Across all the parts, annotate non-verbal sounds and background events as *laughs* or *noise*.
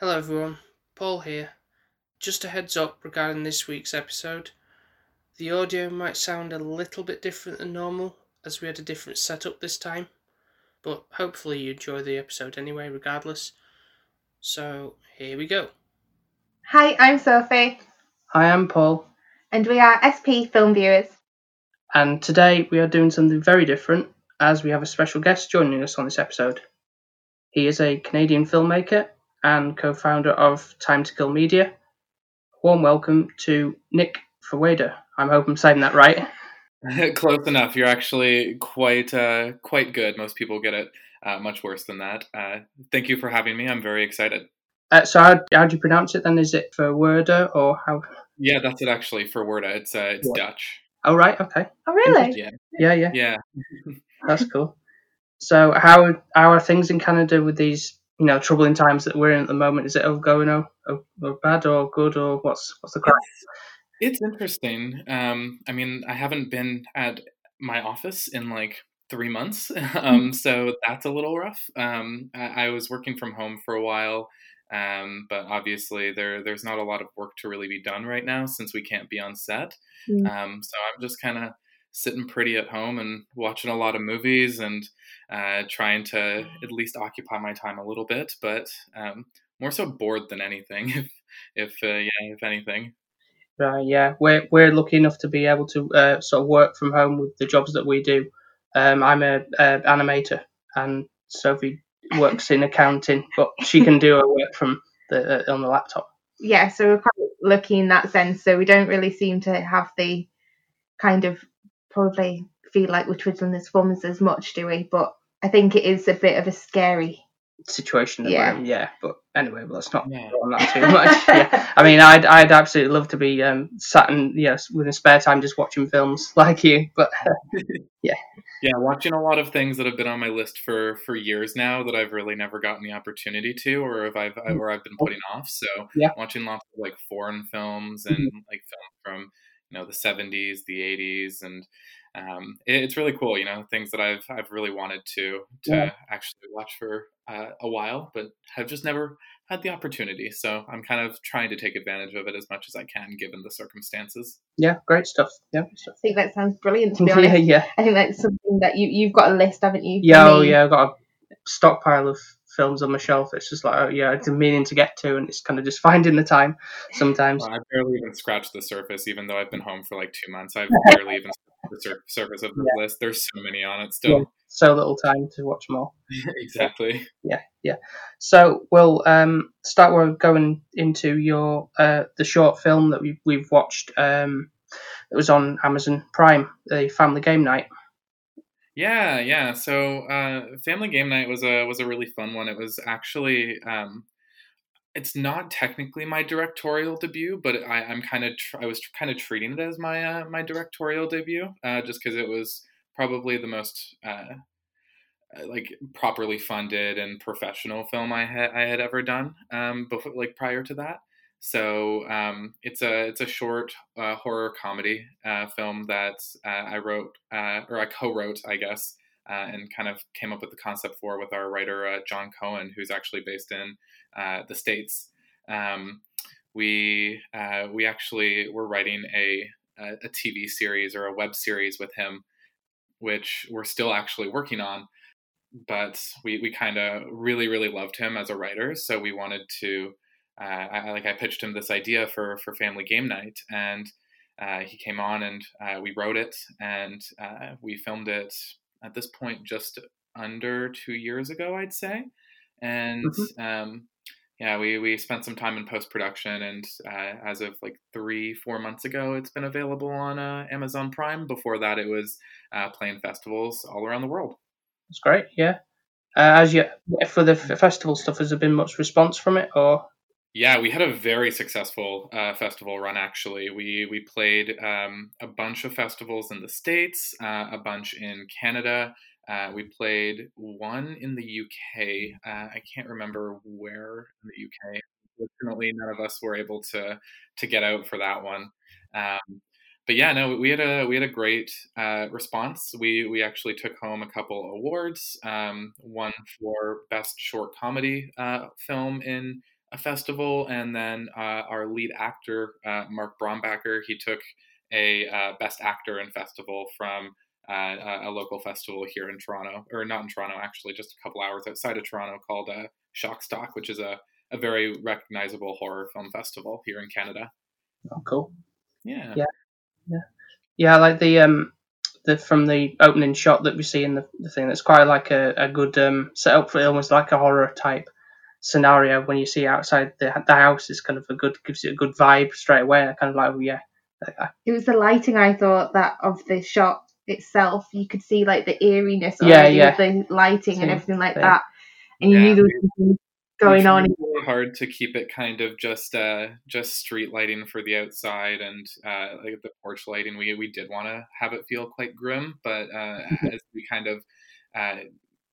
Hello everyone, Paul here. Just a heads up regarding this week's episode. The audio might sound a little bit different than normal as we had a different setup this time, but hopefully you enjoy the episode anyway, regardless. So here we go. Hi, I'm Sophie, Hi, I'm Paul, and we are SP Film Viewers. and today we are doing something very different as we have a special guest joining us on this episode. He is a Canadian filmmaker and co founder of Time to Kill Media. Warm welcome to Nick Faweda. I'm hoping I'm saying that right. *laughs* Close enough. You're actually quite uh, quite good. Most people get it uh, much worse than that. Uh, thank you for having me. I'm very excited. Uh, so, how, how do you pronounce it then? Is it for Werder or how? Yeah, that's it. Actually, for Werda, it's uh, it's Yeah. Dutch. Oh, right, okay. Oh, really? Yeah, Yeah, yeah, yeah. that's cool. So, how, how are things in Canada with these, you know, troubling times that we're in at the moment? Is it all going oh, oh, bad or good or what's what's the crack? It's interesting. Um, I mean, I haven't been at my office in like three months, *laughs* um, so that's a little rough. Um, I, I was working from home for a while, um, but obviously there there's not a lot of work to really be done right now since we can't be on set. Mm. Um, so I'm just kind of sitting pretty at home and watching a lot of movies and uh, trying to at least occupy my time a little bit, but um, more so bored than anything. *laughs* If, if uh, yeah, if anything. Right, yeah, we're we're lucky enough to be able to uh, sort of work from home with the jobs that we do. Um, I'm a, a animator, and Sophie works in accounting, but she can do her work from the uh, on the laptop. Yeah, so we're quite lucky in that sense. So we don't really seem to have the kind of probably feel like we're twiddling the thumbs as much, do we? But I think it is a bit of a scary. situation Yeah. we're yeah. But anyway, well, let's not Yeah. on that too much. yeah. *laughs* I mean, I'd I'd absolutely love to be um, sat and yes, within spare time just watching films *laughs* like you. But uh, *laughs* Yeah, Yeah, watching a lot of things that have been on my list for for years now that I've really never gotten the opportunity to, or if I've mm. or I've been oh. putting off. So Yeah. watching lots of like foreign films mm-hmm. and like film from you know the '70s, the '80s, and um, it, it's really cool. You know, things that I've I've really wanted to to Yeah. actually watch for uh, a while, but have just never had the opportunity. So I'm kind of trying to take advantage of it as much as I can, given the circumstances. yeah, great stuff. Yeah. I think that sounds brilliant, to be *laughs* honest. yeah, I think that's something that you, you've got a list, haven't you? yeah. Oh, yeah. I've got a stockpile of films on my shelf. It's just like, oh, yeah, it's a meaning to get to, and it's kind of just *laughs* finding the time sometimes. Well, I barely even scratched the surface, even though I've been home for like two months. I've *laughs* barely even scratched the sur- surface of the list. There's so many on it still. So little time to watch more. *laughs* exactly. yeah, yeah. So we'll um, start with going into your uh, the short film that we we've watched. Um, it was on Amazon Prime, the Family Game Night. Yeah, yeah. So uh, Family Game Night was a was a really fun one. It was actually um, it's not technically my directorial debut, but I, I'm kind of tr- I was kind of treating it as my uh, my directorial debut, uh, just because it was probably the most uh, like properly funded and professional film I had I had ever done um, before like prior to that. So um, it's a it's a short uh, horror comedy uh, film that uh, I wrote uh, or I co-wrote, I guess, uh, and kind of came up with the concept for with our writer uh, John Cohen, who's actually based in the states. Um, we we actually were writing a a a TV series or a web series with him, which we're still actually working on. But we, we kind of really really loved him as a writer, so we wanted to uh, I, like I pitched him this idea for for Family Game Night, and uh, he came on and uh, we wrote it and uh, we filmed it at this point just under two years ago, I'd say, and um, yeah, we we spent some time in post production, and uh, as of like three four months ago, it's been available on uh, Amazon Prime. Before that, it was uh, playing festivals all around the world. It's great. Yeah. Uh, as you for the f- festival stuff, has there been much response from it, or Yeah, we had a very successful uh, festival run. Actually, we we played um, a bunch of festivals in the states, uh, a bunch in Canada. Uh, we played one in the UK. Uh, I can't remember where in the UK. Fortunately, none of us were able to to get out for that one. Um, but yeah, no, we had a we had a great uh, response. We we actually took home a couple awards. Um, one for best short comedy uh, film in a festival, and then uh, our lead actor uh, Mark Brombacher he took a uh, Best Actor in Festival from uh, a local festival here in Toronto, or not in Toronto actually, just a couple hours outside of Toronto called uh, Shockstock, which is a a very recognizable horror film festival here in Canada. Oh, cool. Yeah. Yeah. Yeah. Yeah, like the um the from the opening shot that we see in the, the thing that's quite like a, a good um setup for almost like a horror type scenario when you see outside the the house is kind of a good gives you a good vibe straight away. kind of like oh yeah. It was the lighting I thought that of the shot itself. You could see like the eeriness yeah, yeah. the lighting and everything like thing. that. And you yeah. knew there was going on. Really hard to keep it kind of just uh, just street lighting for the outside and uh, like the porch lighting. We we did want to have it feel quite grim, but uh, *laughs* as we kind of uh,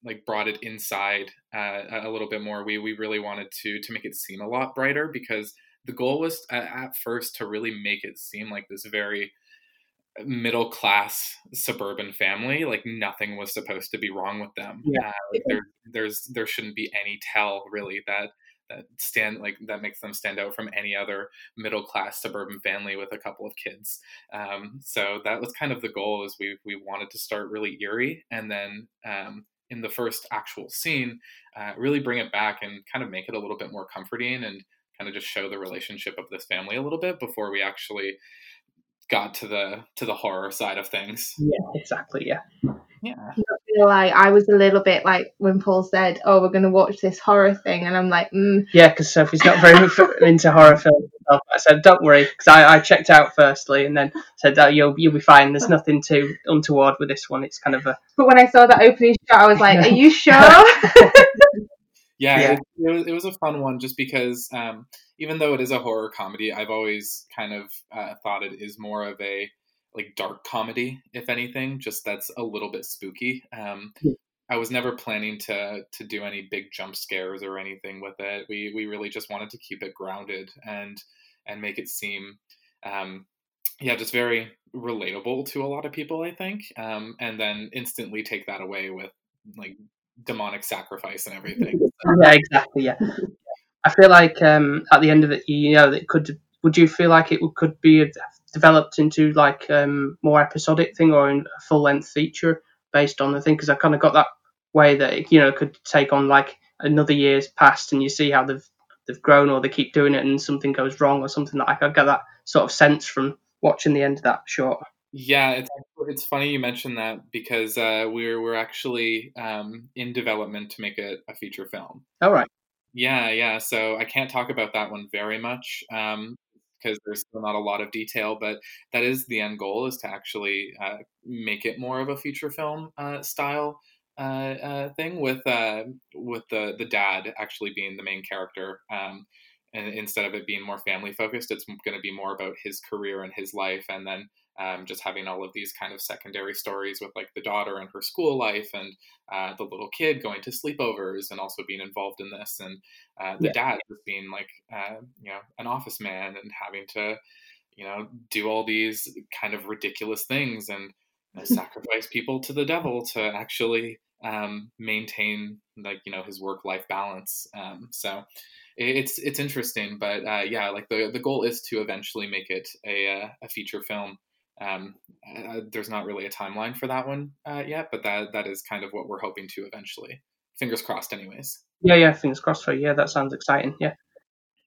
like brought it inside uh, a little bit more, we we really wanted to to make it seem a lot brighter because the goal was at first to really make it seem like this very middle class suburban family like nothing was supposed to be wrong with them. Yeah. Uh, like there there's there shouldn't be any tell really that that stand like that makes them stand out from any other middle class suburban family with a couple of kids. Um, so that was kind of the goal is we we wanted to start really eerie and then um, in the first actual scene uh, really bring it back and kind of make it a little bit more comforting and kind of just show the relationship of this family a little bit before we actually got to the to the horror side of things. Yeah, exactly. Yeah. Yeah. Like I was a little bit like when Paul said, "Oh, we're going to watch this horror thing," and I'm like, mm. "Yeah," because Sophie's not very *laughs* into horror films. I said, "Don't worry," because I, I, checked out firstly, and then said, oh, you'll you'll be fine. There's nothing too untoward with this one. It's kind of a." But when I saw that opening shot, I was like, "Are you *laughs* sure?" yeah, *laughs* yeah. It, it, was, it was a fun one just because um, even though it is a horror comedy, I've always kind of uh, thought it is more of a like dark comedy, if anything, just that's a little bit spooky. Um, yeah. I was never planning to to do any big jump scares or anything with it. We we really just wanted to keep it grounded and and make it seem um, yeah, just very relatable to a lot of people, I think. Um, and then instantly take that away with like demonic sacrifice and everything. *laughs* Yeah, exactly. Yeah, *laughs* I feel like um, at the end of it, you know, it could. Would you feel like it could be developed into like um, more episodic thing or a full length feature based on the thing? Because I kind of got that way that it, you know could take on like another year's past, and you see how they've they've grown or they keep doing it, and something goes wrong or something. Like I get that sort of sense from watching the end of that short. Yeah, it's it's funny you mentioned that because uh, we're we're actually um, in development to make a, a feature film. All right. Yeah, yeah. So I can't talk about that one very much because there's still not a lot of detail, but that is the end goal is to actually uh, make it more of a feature film uh, style uh, uh thing with uh, with the the dad actually being the main character. Um, and instead of it being more family focused, it's going to be more about his career and his life, and then um, just having all of these kind of secondary stories with like the daughter and her school life and uh, the little kid going to sleepovers and also being involved in this and uh, the yeah. dad just being like uh, you know an office man and having to you know do all these kind of ridiculous things and *laughs* sacrifice people to the devil to actually um, maintain like you know his work life balance um, so it's it's interesting but uh, yeah like the the goal is to eventually make it a, uh, a feature film um, uh, there's not really a timeline for that one uh, yet, but that that is kind of what we're hoping to eventually. Fingers crossed, anyways. Yeah, yeah, fingers crossed for you. Yeah, that sounds exciting. Yeah.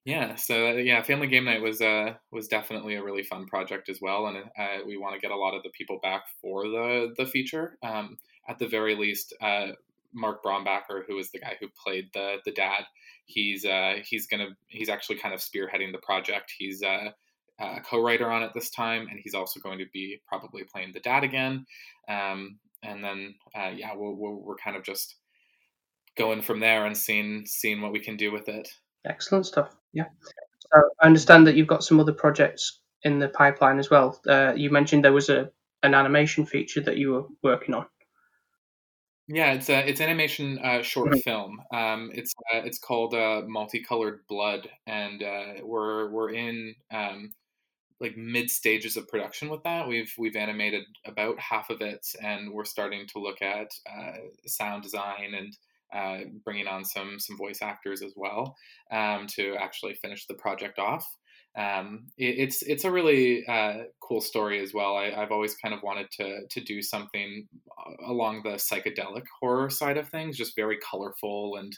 Yeah, so uh, yeah, Family Game Night was uh was definitely a really fun project as well, and uh, we want to get a lot of the people back for the the feature. Um, at the very least, uh, Mark Brombacher, who is the guy who played the the dad, he's uh he's gonna he's actually kind of spearheading the project. He's uh uh, co-writer on it this time, and he's also going to be probably playing the dad again. Um, and then uh, yeah, we we we're kind of just going from there and seeing seeing what we can do with it. Excellent stuff. Yeah. So I understand that you've got some other projects in the pipeline as well. Uh, you mentioned there was a an animation feature that you were working on. Yeah, it's a it's animation uh, short mm-hmm. film. Um, it's uh, it's called uh, Multicolored Blood, and uh, we're we're in um, like mid stages of production with that. We've we've animated about half of it, and we're starting to look at uh, sound design and uh, bringing on some some voice actors as well um, to actually finish the project off. Um, it, it's it's a really uh, cool story as well. I, have always kind of wanted to to do something uh, along the psychedelic horror side of things, just very colorful and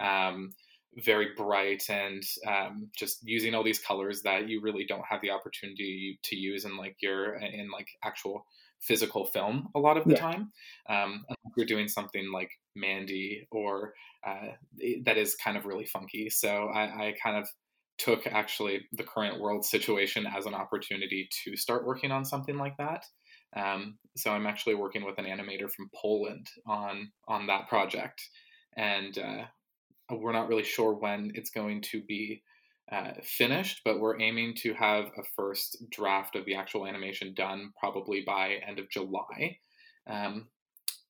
um, very bright and um, just using all these colors that you really don't have the opportunity to use in like your in like actual physical film a lot of the yeah. time. Um, you're doing something like Mandy or uh, that is kind of really funky. So I, I kind of took actually the current world situation as an opportunity to start working on something like that. Um, so I'm actually working with an animator from Poland on on that project, and uh, we're not really sure when it's going to be uh, finished, but we're aiming to have a first draft of the actual animation done probably by end of July. Um,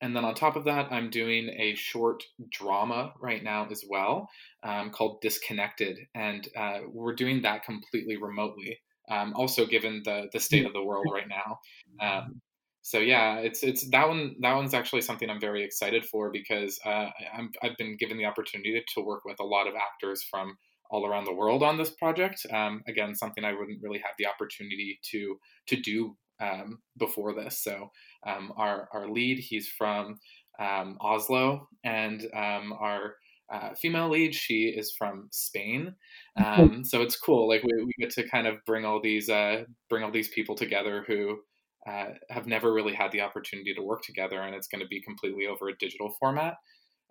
and then on top of that, I'm doing a short drama right now as well um, called Disconnected, and uh, we're doing that completely remotely. Um, also, given the the state of the world right now, um, so yeah, it's it's that one. That one's actually something I'm very excited for because uh, i have been given the opportunity to work with a lot of actors from all around the world on this project. Um, again, something I wouldn't really have the opportunity to to do um, before this. So um, our our lead, he's from um, Oslo, and um, our uh, female lead, she is from Spain. Um, so it's cool. Like we, we get to kind of bring all these uh, bring all these people together who uh, have never really had the opportunity to work together, and it's going to be completely over a digital format.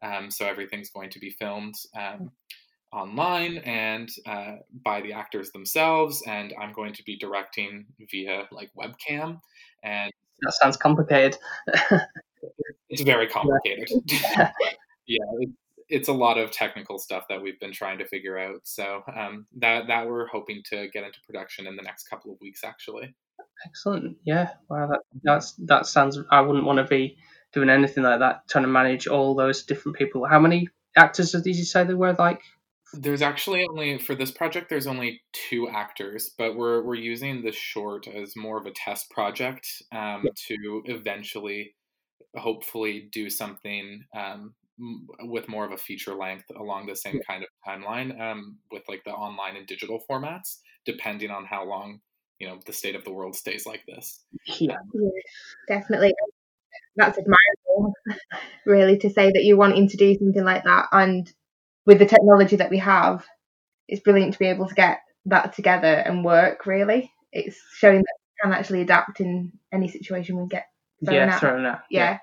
Um, so everything's going to be filmed um, online and uh, by the actors themselves, and I'm going to be directing via like webcam. And that sounds complicated. it's very *laughs* complicated. *laughs* Yeah, yeah it, it's a lot of technical stuff that we've been trying to figure out. So um, that that we're hoping to get into production in the next couple of weeks, actually. Excellent. Yeah. Wow. That that's that sounds. I wouldn't want to be doing anything like that, trying to manage all those different people. How many actors did you say there were? Like. There's actually only for this project. There's only two actors, but we're we're using the short as more of a test project um, yeah. to eventually, hopefully, do something um, with more of a feature length along the same yeah. kind of timeline um, with like the online and digital formats, depending on how long you know the state of the world stays like this. Yeah, yeah definitely. That's admirable, *laughs* really, to say that you're wanting to do something like that, and with the technology that we have, it's brilliant to be able to get that together and work. Really, it's showing that we can actually adapt in any situation we get thrown yeah, Thrown out. Yeah. yeah.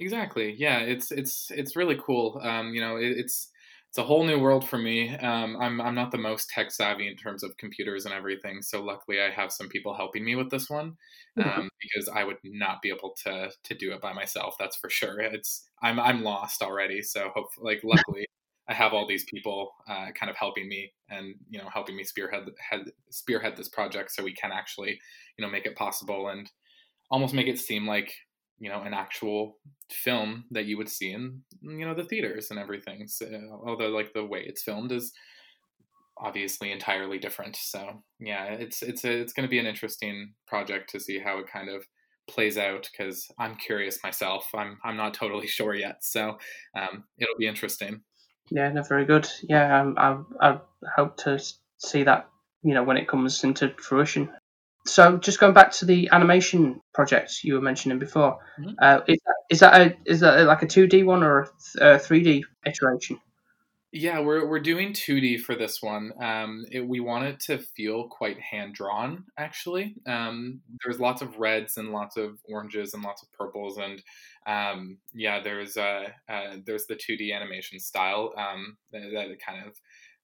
Exactly. Yeah, it's it's it's really cool. Um, you know, it, it's it's a whole new world for me. Um, I'm I'm not the most tech savvy in terms of computers and everything, so luckily I have some people helping me with this one mm-hmm. um, because I would not be able to to do it by myself. That's for sure. It's I'm I'm lost already. So hopefully, like luckily. I have all these people uh, kind of helping me and you know helping me spearhead head, spearhead this project so we can actually you know make it possible and almost make it seem like you know an actual film that you would see in you know the theaters and everything. So, although like the way it's filmed is obviously entirely different. So yeah it's it's a, it's going to be an interesting project to see how it kind of plays out because i'm curious myself. I'm i'm not totally *laughs* sure yet. So um, it'll be interesting yeah no very good yeah um, I, I hope to see that you know when it comes into fruition so just going back to the animation project you were mentioning before, mm-hmm. uh, is, that, is that a is that like a two D one or a three D iteration? Yeah, we're we're doing two D for this one. Um, it, we want it to feel quite hand drawn. Actually, um, there's lots of reds and lots of oranges and lots of purples, and um, yeah, there's uh, uh, there's the two D animation style um, that, that kind of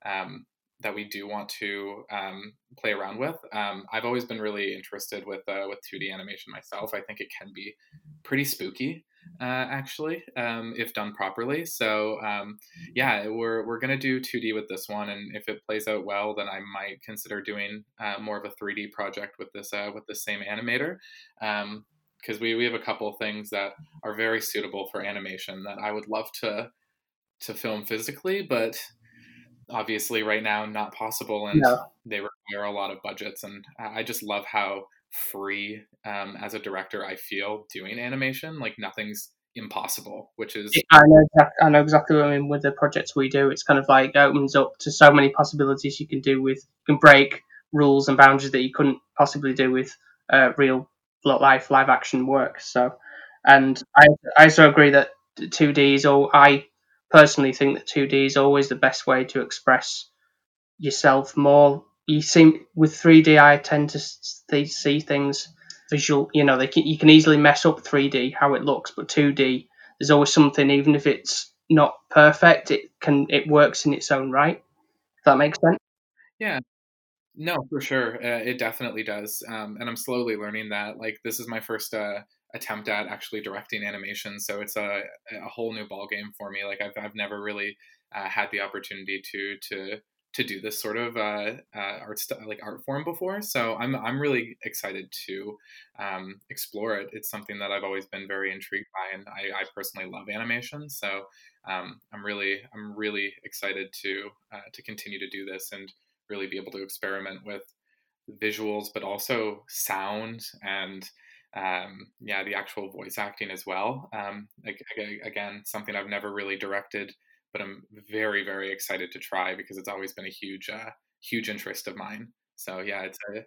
um, that we do want to um, play around with. Um, I've always been really interested with uh, with 2D animation myself. I think it can be pretty spooky, uh, actually, um, if done properly. So um, yeah, we're we're gonna do 2D with this one, and if it plays out well, then I might consider doing uh, more of a 3D project with this uh, with the same animator. because um, we, we have a couple things that are very suitable for animation that I would love to to film physically, but obviously right now not possible and no. they require a lot of budgets and i just love how free um, as a director i feel doing animation like nothing's impossible, which is I know exactly, I know exactly what I mean with the projects we do. It's kind of like opens up to so many possibilities you can do with you can break rules and boundaries that you couldn't possibly do with uh, real life live action work. So, and I I also agree that 2D is all I personally think that 2D is always the best way to express yourself more. You seem with 3D, I tend to see things visual. You know, they can, you can easily mess up 3D how it looks, but 2D, there's always something, even if it's not perfect, it can it works in its own right. If that makes sense. Yeah. No, for sure, uh, it definitely does, um, and I'm slowly learning that. Like, this is my first uh, attempt at actually directing animation, so it's a, a whole new ball game for me. Like, I've I've never really uh, had the opportunity to to to do this sort of uh, uh, art st- like art form before. So I'm I'm really excited to um, explore it. It's something that I've always been very intrigued by, and I, I personally love animation. So um, I'm really I'm really excited to uh, to continue to do this and really be able to experiment with visuals, but also sound and um, yeah, the actual voice acting as well. Um, again, something I've never really directed but I'm very very excited to try because it's always been a huge uh, huge interest of mine. So yeah, it's a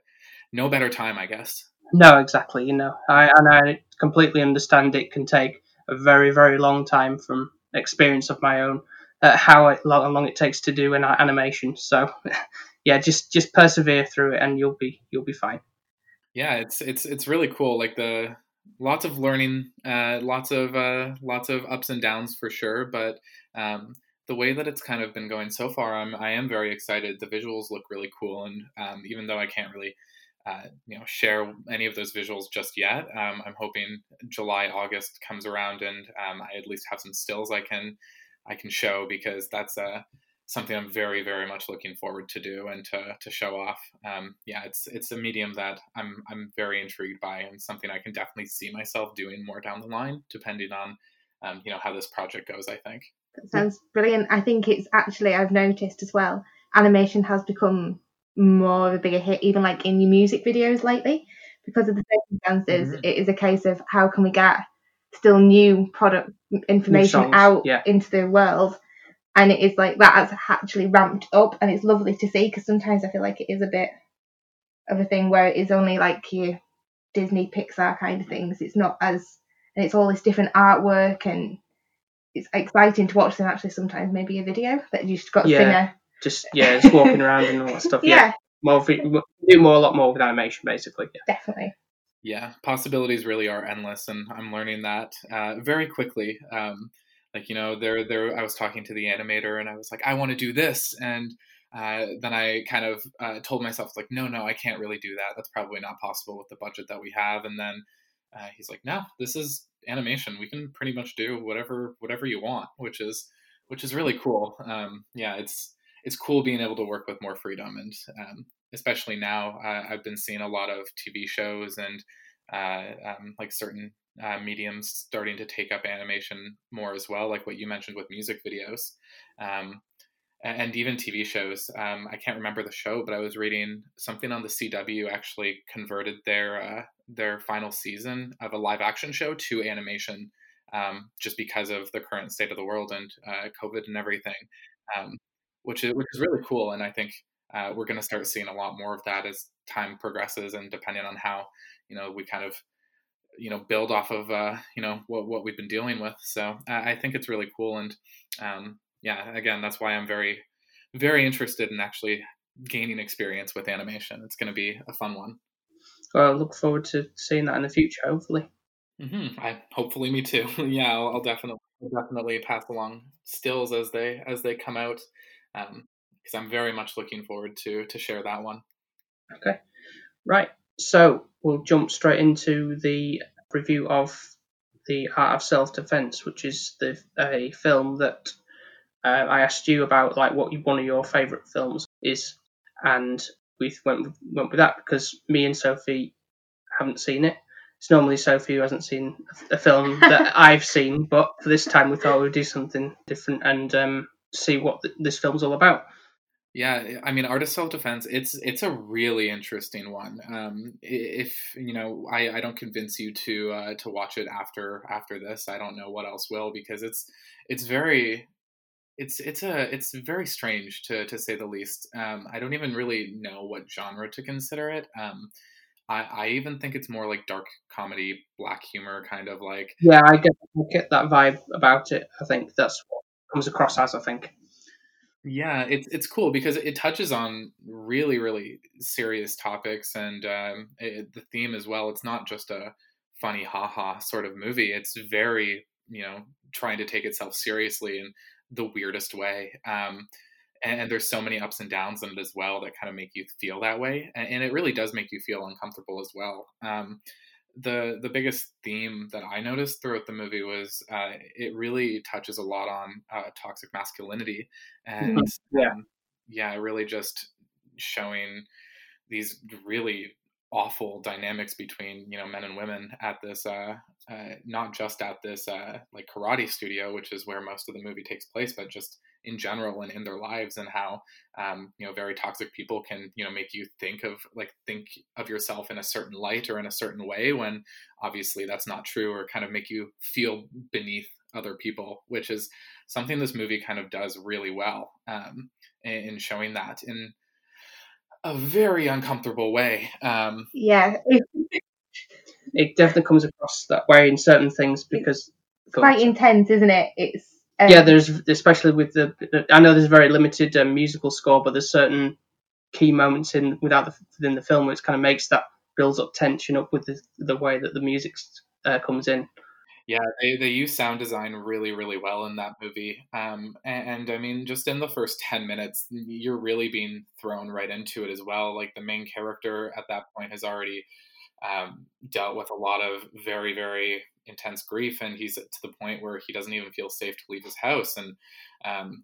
no better time, I guess. No, exactly. You know, I and I completely understand it can take a very very long time from experience of my own uh, how it, long, long it takes to do an animation. So *laughs* yeah, just just persevere through it and you'll be you'll be fine. Yeah, it's it's it's really cool. Like the lots of learning, uh, lots of uh, lots of ups and downs for sure. But um, the way that it's kind of been going so far, I'm I am very excited. The visuals look really cool, and um, even though I can't really uh, you know share any of those visuals just yet, um, I'm hoping July August comes around and um, I at least have some stills I can I can show because that's uh, something I'm very very much looking forward to do and to, to show off. Um, yeah, it's it's a medium that I'm I'm very intrigued by and something I can definitely see myself doing more down the line, depending on um, you know how this project goes. I think. That sounds brilliant. I think it's actually I've noticed as well. Animation has become more of a bigger hit, even like in your music videos lately, because of the circumstances. Mm-hmm. It is a case of how can we get still new product information new out yeah. into the world, and it is like that has actually ramped up, and it's lovely to see because sometimes I feel like it is a bit of a thing where it is only like your Disney Pixar kind of things. It's not as and it's all this different artwork and it's exciting to watch them actually sometimes maybe a video that you just got to yeah, just yeah just walking around and all that stuff yeah, *laughs* yeah. more do more a lot more with animation basically yeah. definitely yeah possibilities really are endless and i'm learning that uh, very quickly um, like you know there there i was talking to the animator and i was like i want to do this and uh, then I kind of uh, told myself like, no, no, I can't really do that. That's probably not possible with the budget that we have. And then uh, he's like, no, this is animation. We can pretty much do whatever whatever you want, which is which is really cool. Um, yeah, it's it's cool being able to work with more freedom, and um, especially now, uh, I've been seeing a lot of TV shows and uh, um, like certain uh, mediums starting to take up animation more as well, like what you mentioned with music videos. Um, and even TV shows. Um, I can't remember the show, but I was reading something on the CW actually converted their uh, their final season of a live action show to animation, um, just because of the current state of the world and uh, COVID and everything, um, which is which is really cool. And I think uh, we're going to start seeing a lot more of that as time progresses, and depending on how you know we kind of you know build off of uh, you know what what we've been dealing with. So I think it's really cool and um, yeah, again, that's why I'm very, very interested in actually gaining experience with animation. It's going to be a fun one. Well, I look forward to seeing that in the future, hopefully. Mm-hmm. I hopefully me too. *laughs* yeah, I'll, I'll, definitely definitely pass along stills as they as they come out, because um, I'm very much looking forward to to share that one. Okay, right. So we'll jump straight into the review of the Art of Self Defense, which is the a film that uh, I asked you about like what you, one of your favourite films is, and we went with, went with that because me and Sophie haven't seen it. It's normally Sophie who hasn't seen a film *laughs* that I've seen, but for this time we thought we'd do something different and um, see what th- this film's all about. Yeah, I mean, Art of Self Defense. It's it's a really interesting one. Um, if you know, I, I don't convince you to uh, to watch it after after this. I don't know what else will because it's it's very it's it's a it's very strange to to say the least. Um, I don't even really know what genre to consider it. Um, I, I even think it's more like dark comedy, black humor, kind of like. Yeah, I get I get that vibe about it. I think that's what comes across as. I think. Yeah, it's it's cool because it touches on really really serious topics and um, it, the theme as well. It's not just a funny haha sort of movie. It's very you know trying to take itself seriously in the weirdest way. Um, and, and, there's so many ups and downs in it as well that kind of make you feel that way, and, and it really does make you feel uncomfortable as well. Um, the the biggest theme that I noticed throughout the movie was uh, it really touches a lot on uh, toxic masculinity and mm-hmm. yeah um, yeah really just showing these really awful dynamics between you know men and women at this uh, uh, not just at this uh, like karate studio which is where most of the movie takes place but just in general and in their lives and how um, you know very toxic people can you know make you think of like think of yourself in a certain light or in a certain way when obviously that's not true or kind of make you feel beneath other people which is something this movie kind of does really well um, in, in showing that in a very uncomfortable way um, yeah it definitely comes across that way in certain things because it's quite intense isn't it? It's um, yeah, there's especially with the. I know there's a very limited um, musical score, but there's certain key moments in without the, within the film which kind of makes that builds up tension up with the, the way that the music uh, comes in. Yeah, they, they use sound design really, really well in that movie. Um, and, and, I mean, just in the first 10 minutes, you're really being thrown right into it as well. Like the main character at that point has already um, dealt with a lot of very, very intense grief, and he's to the point where he doesn't even feel safe to leave his house. And um,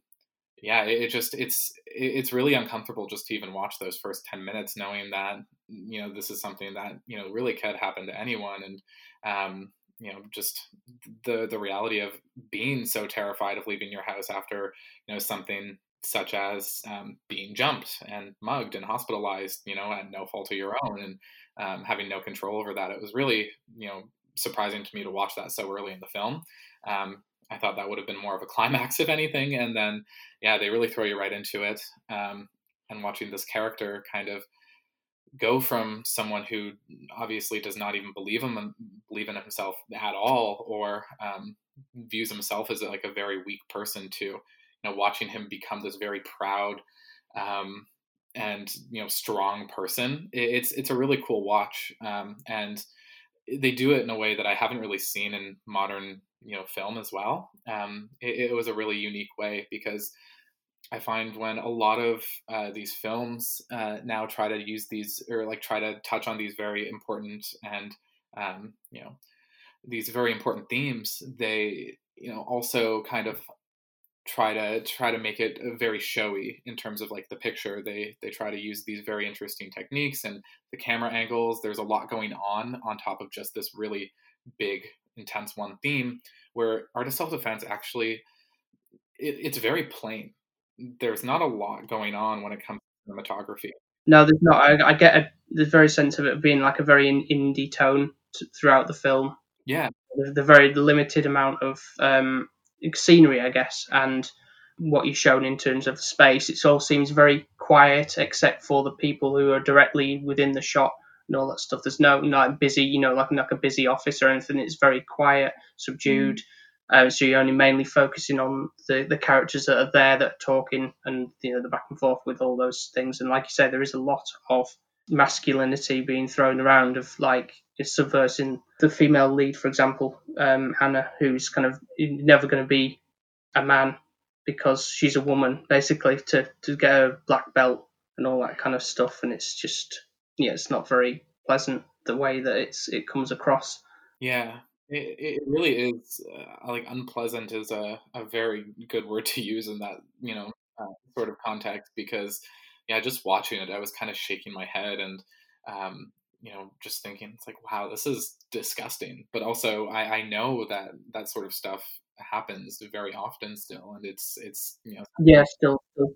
yeah, it, it, just it's it's really uncomfortable just to even watch those first ten minutes, knowing that you know this is something that you know really could happen to anyone, and um, you know just the the reality of being so terrified of leaving your house after you know something such as um, being jumped and mugged and hospitalized, you know, at no fault of your own, and um, having no control over that. It was really, you know, surprising to me to watch that so early in the film. Um, I thought that would have been more of a *laughs* climax, if anything. And then, yeah, they really throw you right into it. Um, and watching this character kind of go from someone who obviously does not even believe him believe in himself at all, or um, views himself as like a very weak person, to you know, watching him become this very proud um, and you know strong person. It's it's a really cool watch, um, and they do it in a way that I haven't really seen in modern you know film as well. Um, it, it, was a really unique way because I find when a lot of uh, these films uh, now try to use these or like try to touch on these very important and um, you know these very important themes, they you know also kind of try to try to make it very showy in terms of like the picture. They they try to use these very interesting techniques and the camera angles. There's a lot going on on top of just this really big intense one theme where art of self-defense actually it, it's very plain. There's not a lot going on when it comes to cinematography. No there's not. I, I get a the very sense of it being like a very indie tone t- throughout the film. Yeah. The, the very limited amount of um scenery, I guess, and what you're shown in terms of the space. It all seems very quiet, except for the people who are directly within the shot and all that stuff. There's no not busy, you know, like like a busy office or anything. It's very quiet, subdued. Mm. Um, so you're only mainly focusing on the, the characters that are there that are talking and you know the back and forth with all those things. And like you say, there is a lot of masculinity being thrown around of like it's subversing the female lead, for example, um, Hannah, who's kind of never going to be a man because she's a woman, basically, to, to get a black belt and all that kind of stuff. And it's just, yeah, it's not very pleasant the way that it's it comes across. Yeah, it, it really is. Uh, like unpleasant is a, a very good word to use in that you know uh, sort of context because yeah, just watching it, I was kind of shaking my head and, um, you know, just thinking, it's like, wow, this is disgusting. But also, I, I know that that sort of stuff happens very often still, and it's it's you know, yeah, still, still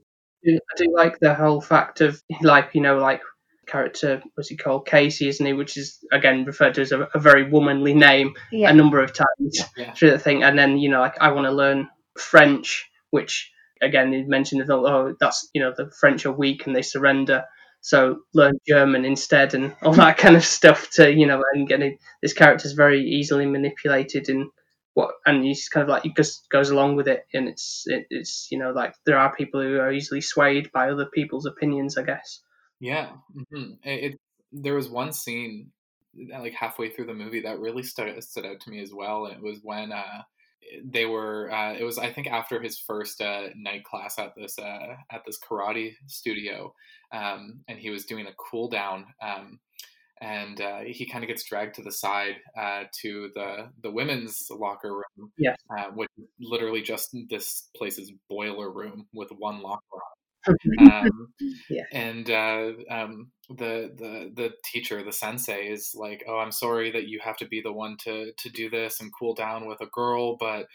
I do like the whole fact of like you know like character what's he called Casey, isn't he? Which is again referred to as a, a very womanly name Yeah. a number of times Yeah. through the thing. And then you know like I want to learn French, which again he mentioned that oh that's you know the French are weak and they surrender. So learn German instead and all that kind of stuff to you know and getting this character's very easily manipulated and what and he's kind of like he just goes along with it and it's it, it's you know like there are people who are easily swayed by other people's opinions I guess. Yeah, hmm it, it. There was one scene, like halfway through the movie, that really stood stood out to me as well. It was when uh, they were. Uh, it was I think after his first uh, night class at this uh, at this karate studio, um, and he was doing a cool down. Um, and uh, he kind of gets dragged to the side uh, to the the women's locker room, Yes. uh, which literally just this place's boiler room with one locker um, *laughs* Yeah. and uh, um, the the the teacher, the sensei, is like, "Oh, I'm sorry that you have to be the one to to do this and cool down with a girl, but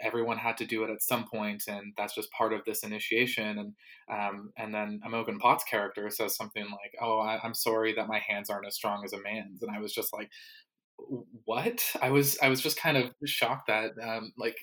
everyone had to do it at some point, and that's just part of this initiation." And um, and then Imogen Poots' character says something like, "Oh, I, I'm sorry that my hands aren't as strong as a man's," and I was just like. What I was, I was just kind of shocked that, um, like,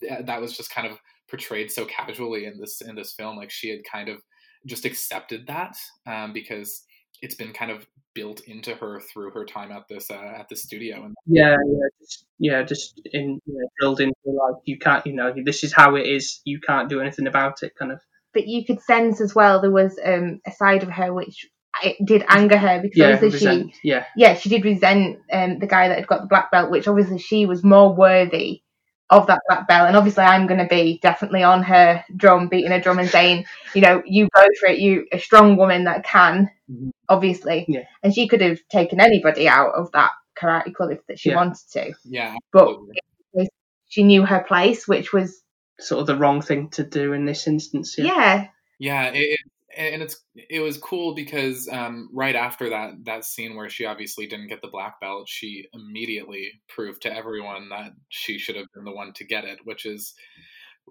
th- that was just kind of portrayed so casually in this in this film like she had kind of just accepted that um, because it's been kind of built into her through her time at this uh, at the studio and Yeah, yeah, just, yeah, just in you know, drilled into like you can't, you know, this is how it is. You can't do anything about it, kind of. but you could sense as well there was um, a side of her which it did anger her because Yeah, obviously resent, she yeah, yeah she did resent um, the guy that had got the black belt which obviously she was more worthy of that black belt and obviously I'm going to be definitely on her drum beating her drum and saying you know you go for it you a strong woman that can Mhm. obviously Yeah. and she could have taken anybody out of that karate club if that she Yeah. wanted to yeah but absolutely. she knew her place which was sort of the wrong thing to do in this instance. Yeah, yeah yeah it, it, and it's it was cool because um, right after that that scene where she obviously didn't get the black belt she immediately proved to everyone that she should have been the one to get it which is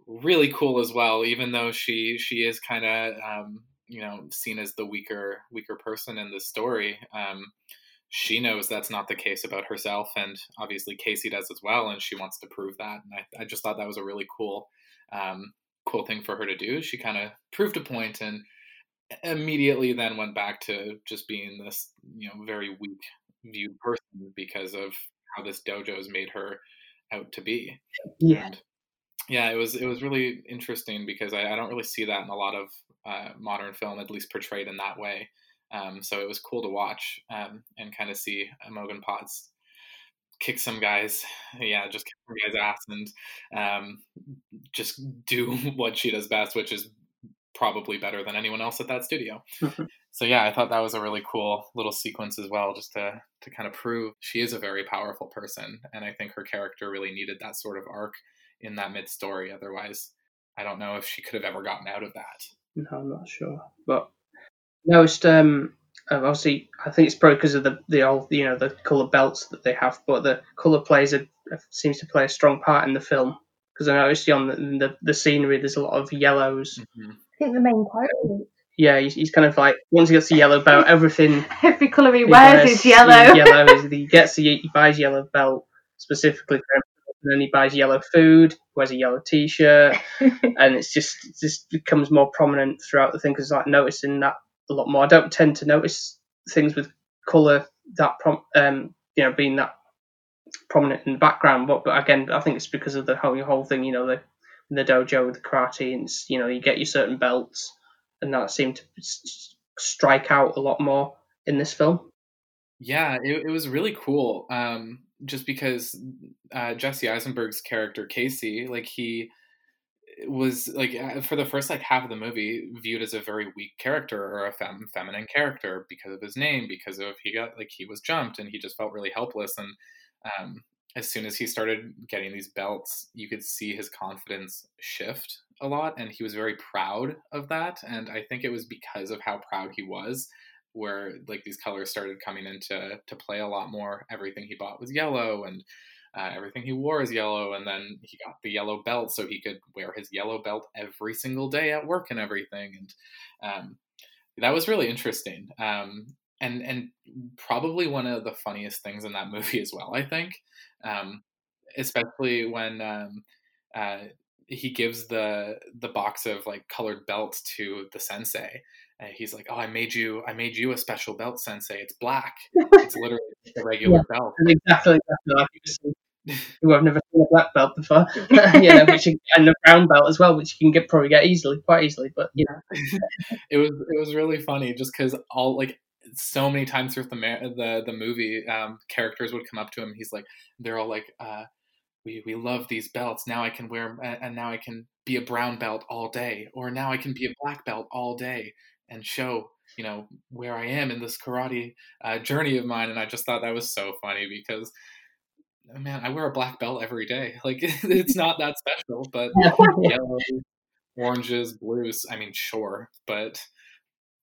really cool as well even though she she is kind of um, you know seen as the weaker weaker person in the story um, she knows that's not the case about herself and obviously casey does as well and she wants to prove that and i, I just thought that was a really cool um, cool thing for her to do. She kind of proved a point and immediately then went back to just being this you know very weak viewed person because of how this dojo has made her out to be yeah, and yeah, it was it was really interesting because I, I don't really see that in a lot of uh, modern film, at least portrayed in that way. Um, so it was cool to watch um, and kind of see Imogen Poots kick some guys, yeah, just kick some guys' ass and um, just do *laughs* what she does best, which is probably better than anyone else at that studio. *laughs* So yeah, I thought that was a really cool little sequence as well, just to to kind of prove she is a very powerful person, and I think her character really needed that sort of arc in that mid story. Otherwise, I don't know if she could have ever gotten out of that. no, I'm not sure, but noticed. Um, uh, obviously, I think it's probably because of the the old, you know, the color belts that they have, but the color plays a seems to play a strong part in the film. Because I noticed on the, the the scenery, there's a lot of yellows. Mm-hmm. I think the main character Yeah, he's, he's kind of like once he gets the yellow belt, *laughs* everything every colour he he wears wears is yellow yellow *laughs* is he gets the, he buys yellow belt specifically for himself, and then he buys yellow food, wears a yellow t-shirt, *laughs* and it's just it just becomes more prominent throughout the thing because like noticing that a lot more. I don't tend to notice things with color that prom- um you know being that prominent in the background, but, but again I think it's because of the whole whole thing. You know the the dojo with the karate, and you know you get your certain belts, and that seemed to strike out a lot more in this film. Yeah, it, it was really cool. Um, just because uh, Jesse Eisenberg's character Casey, like he was like uh, for the first like half of the movie viewed as a very weak character or a fem- feminine character because of his name, because of he got like he was jumped and he just felt really helpless. And um, as soon as he started getting these belts, you could see his confidence shift a lot, and he was very proud of that. And I think it was because of how proud he was where like these colors started coming into to play a lot more. Everything he bought was yellow, and uh, everything he wore is yellow, and then he got the yellow belt so he could wear his yellow belt every single day at work and everything. And um, that was really interesting. Um, and and probably one of the funniest things in that movie as well. I think, um, especially when um, uh, he gives the the box of like colored belts to the sensei. And he's like, "Oh, I made you, I made you a special belt, sensei. It's black. It's *laughs* literally a regular yeah, belt." Exactly, who *laughs* have never seen a black belt before, *laughs* you know, which you, and a brown belt as well, which you can get probably get easily, quite easily. But you know, it was it was really funny just because all like so many times throughout the the the movie, um, characters would come up to him. He's like, they're all like, uh, "We we love these belts. Now I can wear, and now I can be a brown belt all day, or now I can be a black belt all day and show." You know where I am in this karate uh, journey of mine, and I just thought that was so funny because man, I wear a black belt every day. *laughs* Like it's not that special, but *laughs* yellow, oranges, blues. I mean, sure, but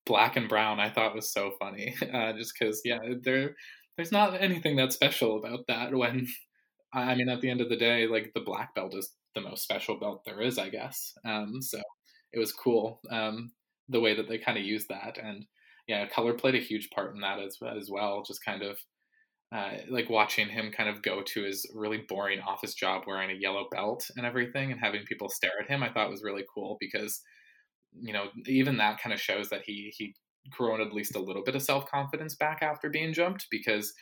black and brown I thought was so funny. *laughs* Uh, just because, yeah, there there's not anything that special about that. When I mean, at the end of the day, like the black belt is the most special belt there is, I guess. Um, so it was cool um, the way that they kind of used that, and yeah, color played a huge part in that as as well. Just kind of uh, like watching him kind of go to his really boring office job wearing a yellow belt and everything and having people stare at him i thought was really cool because you know even that kind of shows that he he grown at least a little bit of self-confidence back after being jumped because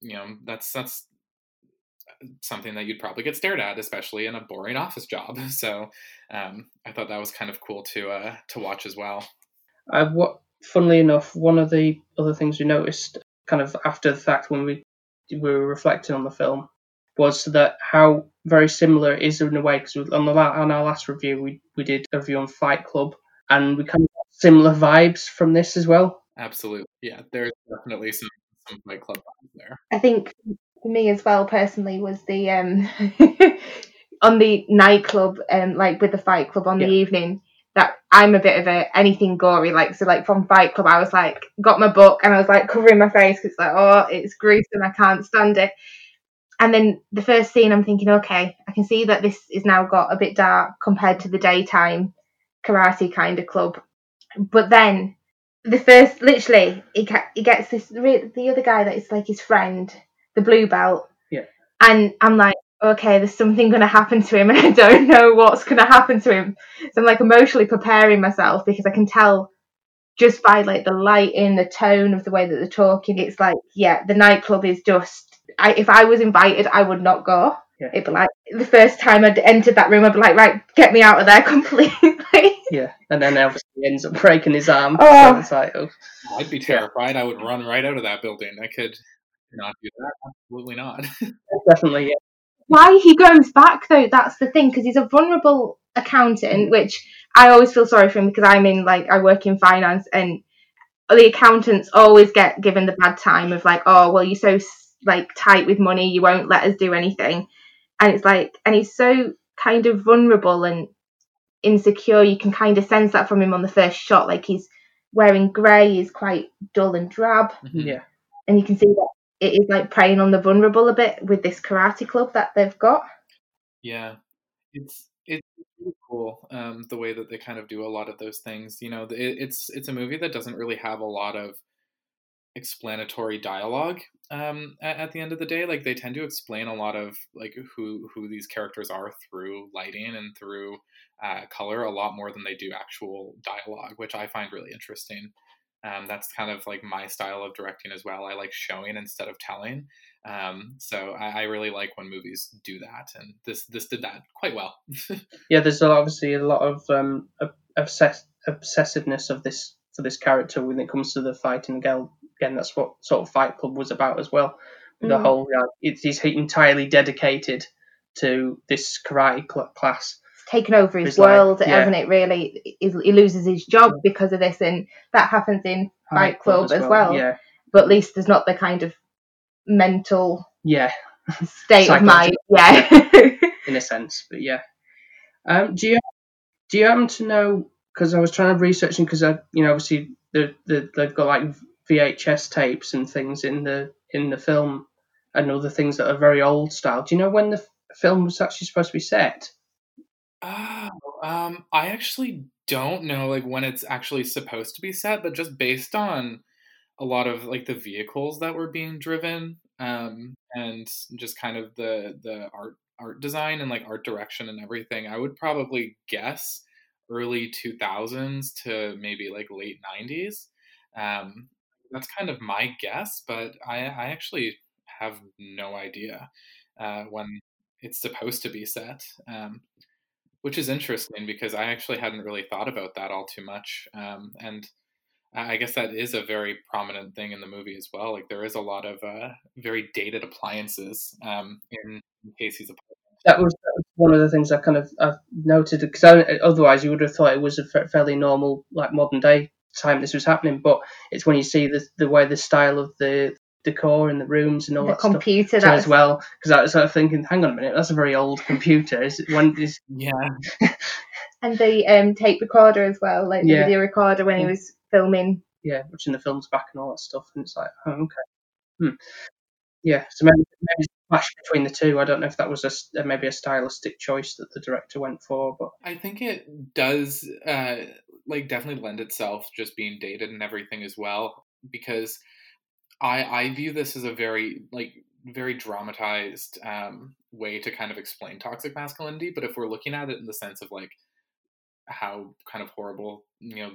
you know that's that's something that you'd probably get stared at especially in a boring office job. *laughs* So um, i thought that was kind of cool to uh, to watch as well. Uh, what funnily enough one of the other things we noticed kind of after the fact when we we were reflecting on the film was that how very similar it is in a way because on the on our last review we, we did a review on Fight Club and we kind of got similar vibes from this as well. Absolutely, yeah. There's definitely some some Fight Club vibes there. I think for me as well personally was the um *laughs* on the nightclub and um, like with the Fight Club on yeah. the evening that I'm a bit of a anything gory. Like so, like from Fight Club, I was like got my book and I was like covering my face because like oh it's gruesome, I can't stand it. And then the first scene, I'm thinking, okay, I can see that this is now got a bit dark compared to the daytime karate kind of club. But then the first, literally, he he gets this the other guy that is like his friend, the blue belt. Yeah. And I'm like, okay, there's something going to happen to him *laughs* and I don't know what's going to happen to him. So I'm like emotionally preparing myself because I can tell just by like the light in the tone of the way that they're talking, it's like, yeah, the nightclub is just, I, if I was invited, I would not go. Yeah. It'd be like the first time I'd entered that room, I'd be like, right, get me out of there *laughs* completely. Yeah, and then obviously he ends up breaking his arm. Oh. So it's like, oh. I'd be terrified. I would run right out of that building. I could not do that. Absolutely not. *laughs* Definitely, yeah why he goes back though, that's the thing, because he's a vulnerable accountant, which I always feel sorry for him because I'm in like I work in finance and the accountants always get given the bad time of like, oh well, you're so like tight with money, you won't let us do anything, and it's like, and he's so kind of vulnerable and insecure. You can kind of sense that from him on the first shot, like he's wearing grey, he's quite dull and drab. Mm-hmm. Yeah, and you can see that it is like preying on the vulnerable a bit with this karate club that they've got. Yeah, it's it's really cool um, the way that they kind of do a lot of those things. You know, it, it's it's a movie that doesn't really have a lot of explanatory dialogue um, at, at, the end of the day. Like they tend to explain a lot of like who who these characters are through lighting and through uh, color a lot more than they do actual dialogue, which I find really interesting. Um, that's kind of like my style of directing as well. I like showing instead of telling. Um, so I, I, really like when movies do that, and this this did that quite well. *laughs* yeah, there's obviously a lot of um, obsess- obsessiveness of this for this character when it comes to the fighting. Again, again, that's what sort of Fight Club was about as well. Mm. The whole, uh, it's he's entirely dedicated to this karate cl- class taken over his world, like, yeah. hasn't it? Really, he, he, loses his job because of this, and that happens in Fight Club, Club, as well. well. Yeah. But at least there's not the kind of mental yeah state of mind. Yeah, *laughs* in a sense, but yeah. Um, do you do you happen to know? Because I was trying to research, because I, you know, obviously the, the they've got like VHS tapes and things in the in the film and other things that are very old style. Do you know when the film was actually supposed to be set? Oh, um, I actually don't know like when it's actually supposed to be set, but just based on a lot of like the vehicles that were being driven, um, and just kind of the the art art design and like art direction and everything, I would probably guess early 2000s to maybe like late 90s. Um, that's kind of my guess, but I, I actually have no idea uh, when it's supposed to be set, um, which is interesting because I actually hadn't really thought about that all too much. Um, and I guess that is a very prominent thing in the movie as well. Like there is a lot of uh, very dated appliances um, in Casey's apartment. That was, that was one of the things I kind of i noted because otherwise you would have thought it was a fairly normal, like modern day time this was happening. But it's when you see the the way the style of the decor in the rooms and all The that computer stuff that as well. Because I was sort of thinking, hang on a minute, that's a very old computer. Is it when is *laughs* Yeah, *laughs* and the um, tape recorder as well, like the Yeah. video recorder when he was filming. yeah, watching the films back and all that stuff, and it's like, oh, okay, hmm. Yeah. So maybe maybe clash between the two. I don't know if that was a maybe a stylistic choice that the director went for, but I think it does uh, like definitely lend itself just being dated and everything as well because I I view this as a very like very dramatized um, way to kind of explain toxic masculinity. But if we're looking at it in the sense of like how kind of horrible you know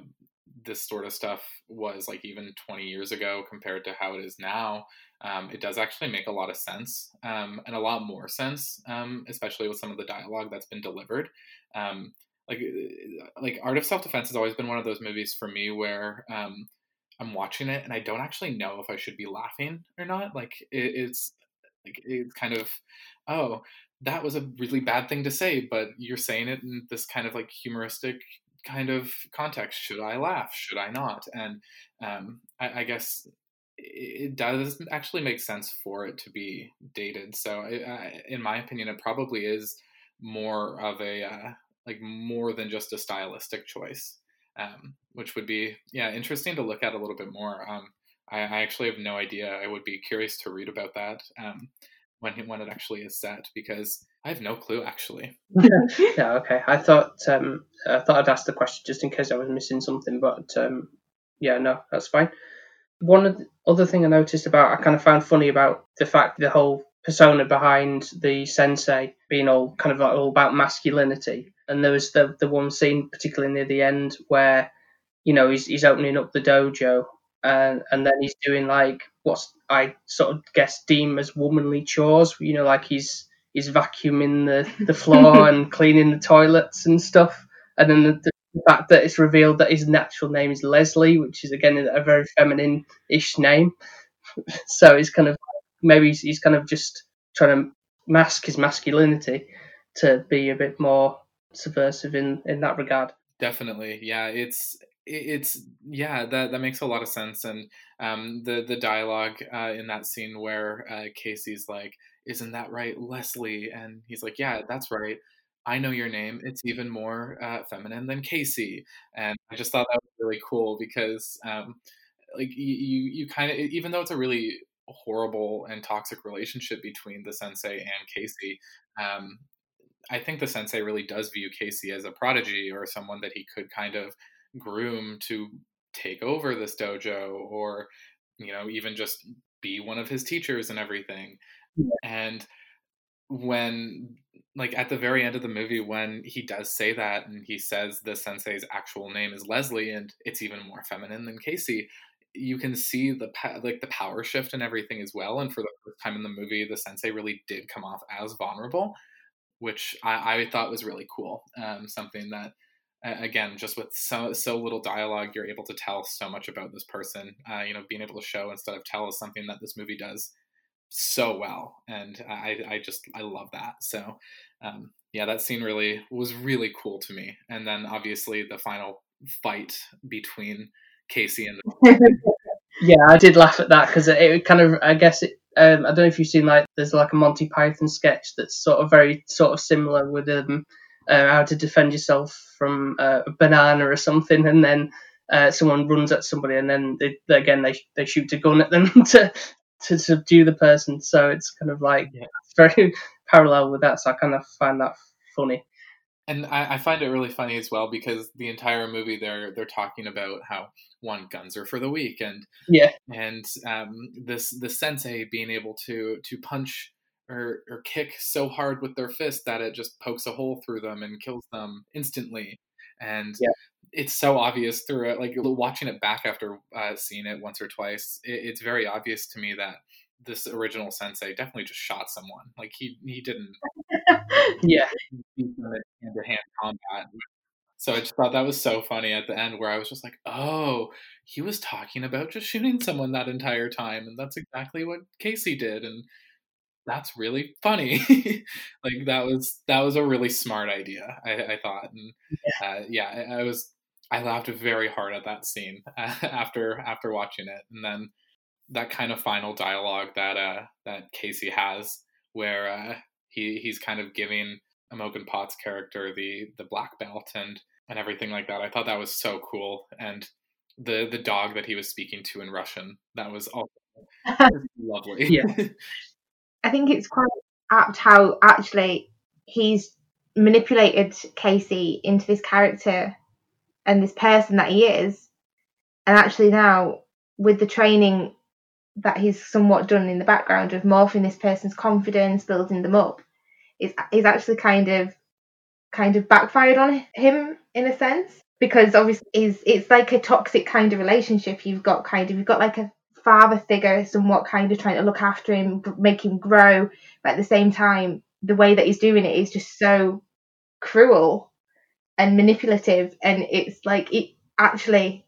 this sort of stuff was like even 20 years ago compared to how it is now um, it does actually make a lot of sense um, and a lot more sense um, especially with some of the dialogue that's been delivered. Um, like like art of self-defense has always been one of those movies for me where um, i'm watching it and i don't actually know if i should be laughing or not like it, it's like it's kind of oh that was a really bad thing to say but you're saying it in this kind of like humoristic kind of context should i laugh? Should i not? And um, I, I guess it does actually make sense for it to be dated. So I, in my opinion it probably is more of a uh, like more than just a stylistic choice um, which would be yeah interesting to look at a little bit more. Um, I, I actually have no idea. I would be curious to read about that um, when when it actually is set because i have no clue actually *laughs* yeah, okay. I thought um, I thought I'd ask the question just in case I was missing something, but um, yeah, no, that's fine. One other thing I noticed about I kind of found funny about the fact the whole persona behind the sensei being all kind of like all about masculinity, and there was the the one scene particularly near the end where you know he's he's opening up the dojo and and then he's doing like what I sort of guess deem as womanly chores, you know, like he's he's vacuuming the, the floor *laughs* and cleaning the toilets and stuff. And then the, the fact that it's revealed that his natural name is Leslie, which is again a very feminine-ish name. *laughs* so he's kind of maybe he's, he's kind of just trying to mask his masculinity to be a bit more subversive in in that regard. Definitely, yeah. It's it's yeah that that makes a lot of sense, and um, the the dialogue uh, in that scene where uh, Casey's like, "Isn't that right, Leslie?" and he's like, "Yeah, that's right. I know your name. It's even more uh, feminine than Casey." And I just thought that was really cool because um, like you you, kind of even though it's a really horrible and toxic relationship between the sensei and Casey. Um, I think the sensei really does view Casey as a prodigy or someone that he could kind of groom to take over this dojo or you know even just be one of his teachers and everything. And when like at the very end of the movie when he does say that and he says the sensei's actual name is Leslie and it's even more feminine than Casey you can see the like the power shift and everything as well and for the first time in the movie the sensei really did come off as vulnerable which I, I thought was really cool. Um, something that, again, just with so so little dialogue, you're able to tell so much about this person. Uh, you know, being able to show instead of tell is something that this movie does so well, and I I just I love that. So, um, yeah, that scene really was really cool to me. And then obviously the final fight between Casey and *laughs* Yeah, I did laugh at that because it, it kind of, I guess it. Um, I don't know if you've seen like there's like a Monty Python sketch that's sort of very sort of similar with um, uh, how to defend yourself from uh, a banana or something, and then uh, someone runs at somebody, and then they- again they they shoot a gun at them *laughs* to to subdue the person. So it's kind of like Yeah. *laughs* very parallel with that. So I kind of find that funny. And I, I find it really funny as well because the entire movie they're they're talking about how one guns are for the weak and Yeah, and um, this the sensei being able to to punch or, or kick so hard with their fist that it just pokes a hole through them and kills them instantly and Yeah. it's so obvious through it like watching it back after uh, seeing it once or twice it, it's very obvious to me that this original sensei definitely just shot someone like he he didn't *laughs* yeah, beat them in hand-to-hand combat so I just thought that was so funny at the end where I was just like, oh, he was talking about just shooting someone that entire time. And that's exactly what Casey did. And that's really funny. *laughs* like that was, that was a really smart idea, I, I thought. And uh, yeah, I, I was, I laughed very hard at that scene *laughs* after, after watching it. And then that kind of final dialogue that, uh, that Casey has where, uh, he, he's kind of giving Imogen Poots character the, the black belt and, and everything like that. I thought that was so cool. And the the dog that he was speaking to in Russian, that was also *laughs* lovely. Yeah. I think it's quite apt how actually he's manipulated Casey into this character and this person that he is. And actually now with the training that he's somewhat done in the background of morphing this person's confidence, building them up, is is actually kind of kind of backfired on him in a sense. Because obviously is it's like a toxic kind of relationship. You've got kind of you've got like a father figure somewhat kind of trying to look after him, make him grow, but at the same time, the way that he's doing it is just so cruel and manipulative, and it's like it actually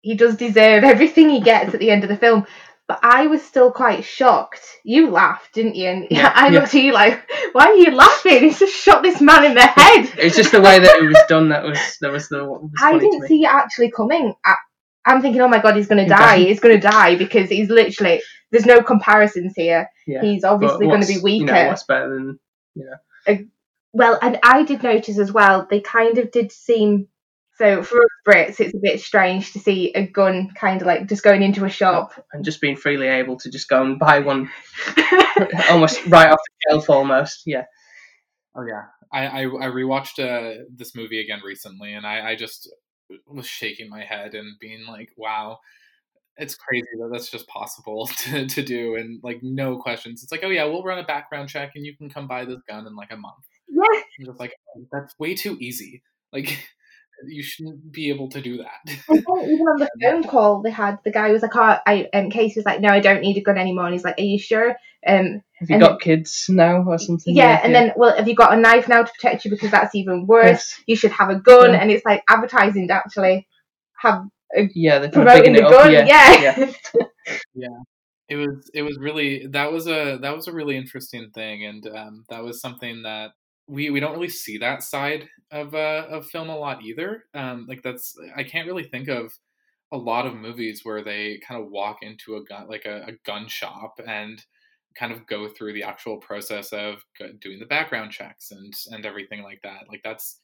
he does deserve *laughs* everything he gets at the end of the film. But I was still quite shocked. You laughed, didn't you? And *laughs* Yeah, I yeah. looked at you like, "Why are you laughing? He's just shot this man in the head." it's just the way that it was done that was that was the was I didn't see it actually coming. I, I'm thinking, oh my god, he's going to He die. doesn't. He's going to die because he's literally. There's no comparisons here. Yeah. He's obviously going to be weaker. You know, what's better than well, and I did notice as well. They kind of did seem. So for us Brits, it's a bit strange to see a gun kind of like just going into a shop. and just being freely able to just go and buy one *laughs* almost right off the shelf almost. Yeah. Oh yeah, I I, I rewatched uh, this movie again recently, and I I just was shaking my head and being like, wow. It's crazy that that's just possible *laughs* to, to do and like no questions. It's like, oh yeah, we'll run a background check and you can come buy this gun in like a month. Yeah. I'm just like, oh, that's way too easy. Like, *laughs* you shouldn't be able to do that. Even on the *laughs* phone call they had, the guy was like, "Oh, I." Um, Casey was like, "No, I don't need a gun anymore." And he's like, "Are you sure?" Um, Have you And- got kids now or something? yeah. And then, well, have you got a knife now to protect you because that's even worse? Yes. You should have a gun. Yeah. And it's like advertising to actually have Yeah, they're kind of promoting the it up. gun. Yeah. *laughs* yeah. it was it was really that was a that was a really interesting thing and um, that was something that we we don't really see that side of uh, of film a lot either um, like that's i can't really think of a lot of movies where they kind of walk into a gun like a, a gun shop and kind of go through the actual process of doing the background checks and and everything like that. Like that's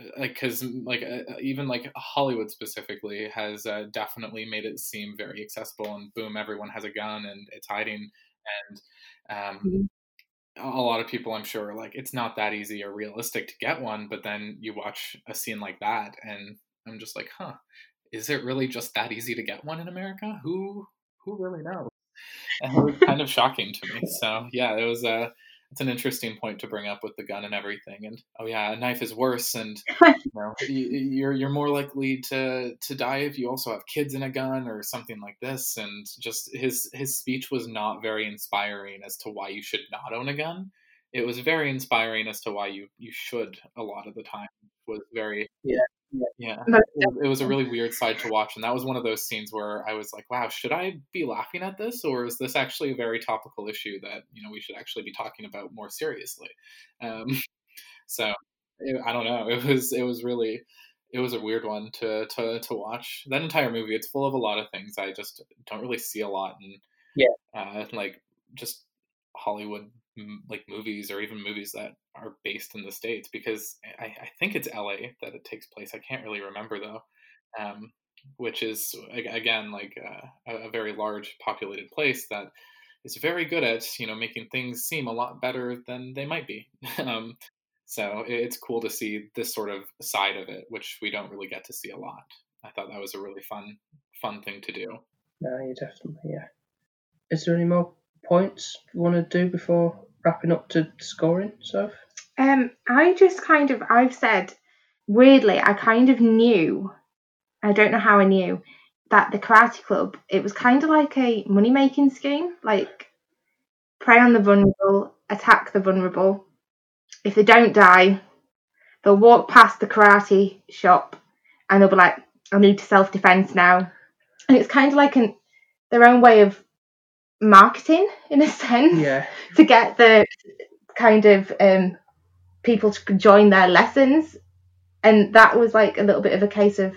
uh, like because like uh, even like hollywood specifically has uh, definitely made it seem very accessible and boom everyone has a gun and it's hiding. And um, Mhm. a lot of people i'm sure are like it's not that easy or realistic to get one but then you watch a scene like that and i'm just like huh is it really just that easy to get one in america? Who who really knows? and it was kind of shocking to me. So yeah it was a it's an interesting point to bring up with the gun and everything. And oh yeah a knife is worse and you know you, you're you're more likely to to die if you also have kids in a gun or something like this. And just his his speech was not very inspiring as to why you should not own a gun. It was very inspiring as to why you you should a lot of the time. It was very Yeah, yeah. yeah. It was, it was a really weird side to watch and that was one of those scenes where i was like wow should i be laughing at this or is this actually a very topical issue that you know we should actually be talking about more seriously? Um, *laughs* so it, i don't know. *laughs* It was it was really it was a weird one to, to to watch. That entire movie it's full of a lot of things i just don't really see a lot in Yeah. uh, like just hollywood like movies or even movies that are based in the states because I, I think it's LA that it takes place. I can't really remember though, um, which is again like uh, a, a very large populated place that is very good at you know making things seem a lot better than they might be. *laughs* um, so it's cool to see this sort of side of it, which we don't really get to see a lot. I thought that was a really fun fun thing to do. No, you definitely yeah. Is there any more points you want to do before wrapping up to scoring stuff? Um, I just kind of I've said weirdly I kind of knew I don't know how I knew that the karate club it was kind of like a money making scheme. Like prey on the vulnerable attack the vulnerable. If they don't die they'll walk past the karate shop and they'll be like I need to self defense now. And it's kind of like an their own way of marketing in a *laughs* sense Yeah. to get the kind of um, people to join their lessons. And that was like a little bit of a case of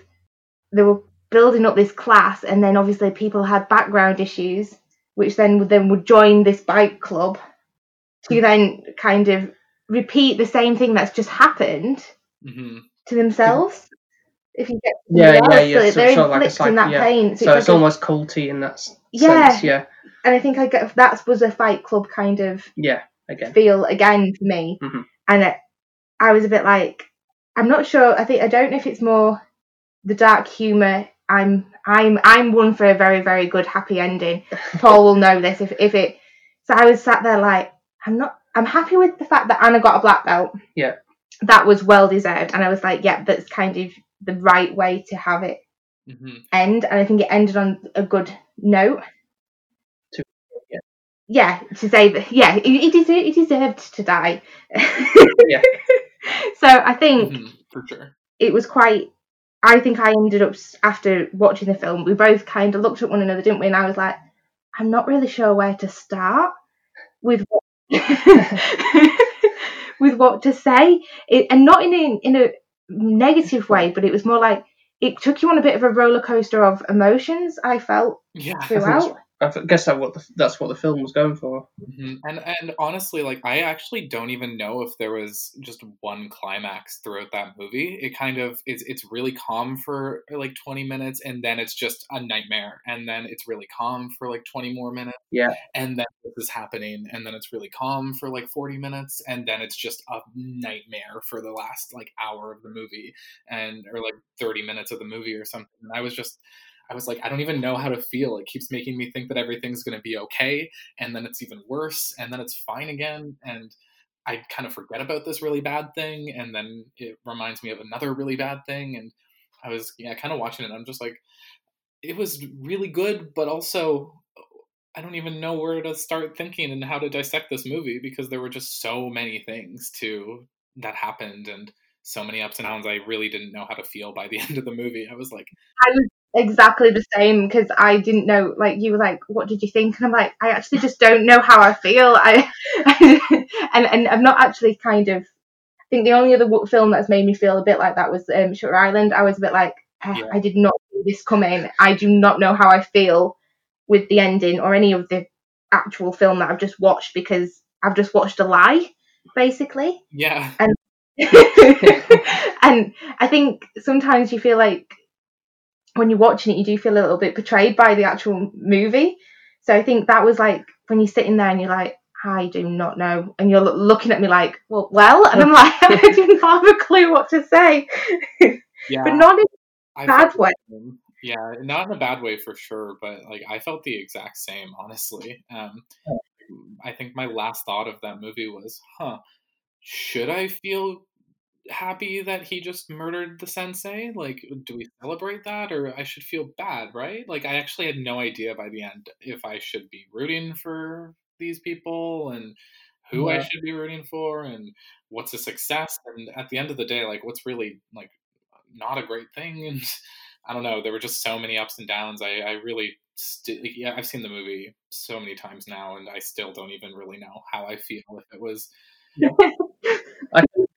they were building up this class, and then obviously people had background issues, which then would then would join this bike club to then kind of repeat the same thing that's just happened hmm to themselves. If you get Yeah, somebody yeah, yeah, so so- they're sort of like a psych- that yeah. pain. So like it's a- almost culty in that Yeah. sense. Yeah. And I think I get that was a Fight Club kind of Yeah. Again. feel again for me. Mhm. And it, I was a bit like, I'm not sure. I think I don't know if it's more the dark humor. I'm I'm I'm one for a very very good happy ending. *laughs* Paul will know this if if it. So I was sat there like I'm not. I'm happy with the fact that Anna got a black belt. Yeah. That was well deserved, and I was like, yeah, that's kind of the right way to have it hmm end, and I think it ended on a good note. Yeah. To say that, yeah, it, it, deserved, it deserved to die. Yeah. *laughs* So I think hmm For sure. it was quite. I think I ended up after watching the film. We both kind of looked at one another, didn't we? And I was like, I'm not really sure where to start with what, *laughs* with what to say, it, and not in a in a negative way, but it was more like it took you on a bit of a roller coaster of emotions. I felt Yeah. Throughout. I guess that what the, that's what the film was going for. Mhm. And and honestly, like I actually don't even know if there was just one climax throughout that movie. It kind of it's it's really calm for like twenty minutes, and then it's just a nightmare, and then it's really calm for like twenty more minutes. Yeah. And then this is happening, and then it's really calm for like forty minutes, and then it's just a nightmare for the last like hour of the movie, and or like thirty minutes of the movie or something. And I was just. I was like, I don't even know how to feel. It keeps making me think that everything's going to be okay and then it's even worse and then it's fine again and i kind of forget about this really bad thing and then it reminds me of another really bad thing and i was yeah kind of watching it i'm just like it was really good but also i don't even know where to start thinking and how to dissect this movie because there were just so many things to that happened and so many ups and downs i really didn't know how to feel by the *laughs* end of the movie i was like I was exactly the same because I didn't know. Like you were like, "What did you think?" And I'm like, "I actually just don't know how I feel." I, *laughs* and and I'm not actually kind of. I think the only other film that's made me feel a bit like that was um, Shutter Island. I was a bit like, eh, Yeah. I did not see this coming. I do not know how I feel with the ending or any of the actual film that I've just watched because I've just watched a lie, basically. yeah And *laughs* and I think sometimes you feel like when you're watching it, you do feel a little bit betrayed by the actual movie. So I think that was like when you're sitting there and you're like, I do not know, and you're looking at me like, well, well, and I'm like, *laughs* I do not have a clue what to say, *laughs* yeah but not in a bad way. Yeah, not in a bad way for sure, but like I felt the exact same, honestly. Um, I think my last thought of that movie was, huh, should I feel happy that he just murdered the sensei? Like, do we celebrate that or I should feel bad, right? Like, I actually had no idea by the end if I should be rooting for these people and who I should be rooting for and what's a success. And at the end of the day, like, what's really like not a great thing *laughs* and i don't know there were just so many ups and downs i, I really st- yeah i've seen the movie so many times now and i still don't even really know how i feel if it was *laughs* I think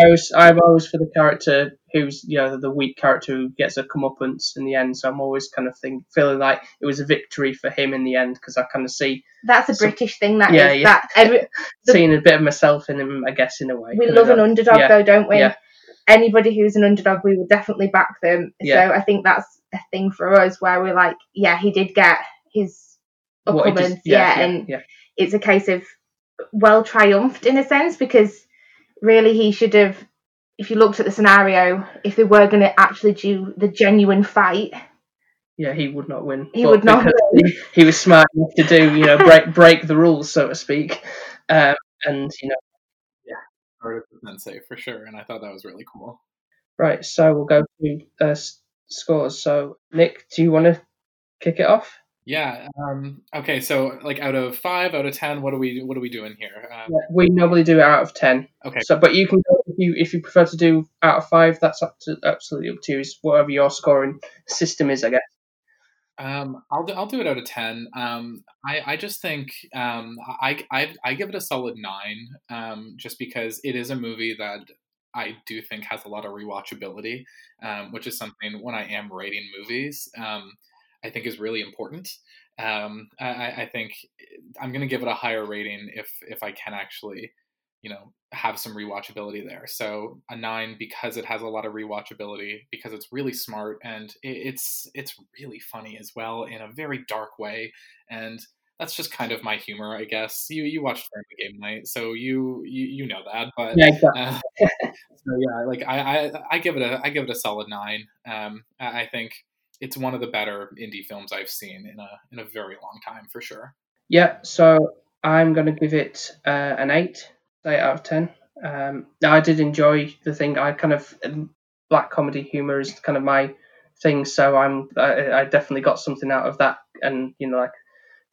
I was I'm always for the character who's you know the weak character who gets a comeuppance in the end. So I'm always kind of think feeling like it was a victory for him in the end because I kind of see That's a So- British thing. That is Yeah, yeah. that every, *laughs* The- seeing a bit of myself in him. I guess in a way. we love an underdog yeah. though, don't we? Yeah. Anybody who's an underdog, we will definitely back them. Yeah. So I think that's a thing for us where we're like, yeah, he did get his upcomings. yeah, yeah, and yeah. it's a case of well triumphed in a sense because really he should have if you looked at the scenario if they were going to actually do the genuine fight yeah, he would not win. He But would not win. He, he was smart enough to do, you know, break break the rules, so to speak. Um, and you know, Hard to say for sure, and I thought that was really cool. right. So we'll go to uh, scores. So Nick, do you want to kick it off? Yeah. Um, okay. So, like, out of five, out of ten, what are we what are we doing here? Um, Yeah, we normally do it out of ten. Okay. So, but you can if you if you prefer to do out of five. That's up to absolutely up to you. It's whatever your scoring system is, I guess. Um, I'll do, I'll do it out of ten. Um, I, I just think um, I, I I give it a solid nine. Um, just because it is a movie that I do think has a lot of rewatchability, um, which is something when I am rating movies, um, I think is really important. Um, I, I- I think I'm going to give it a higher rating if if I can actually, you know, have some rewatchability there. So a nine because it has a lot of rewatchability, because it's really smart and it, it's it's really funny as well in a very dark way, and that's just kind of my humor, I guess. You you watched Family Game Night, so you you, you know that, but uh, *laughs* so yeah, like I, I I give it a I give it a solid nine. Um, I I think it's one of the better indie films I've seen in a in a very long time for sure. Yeah, so I'm to give it uh, an 8, 8 out of 10. Um, I did enjoy the thing. I kind of, um, black comedy humor is kind of my thing, so I'm, I, I definitely got something out of that. And, you know, like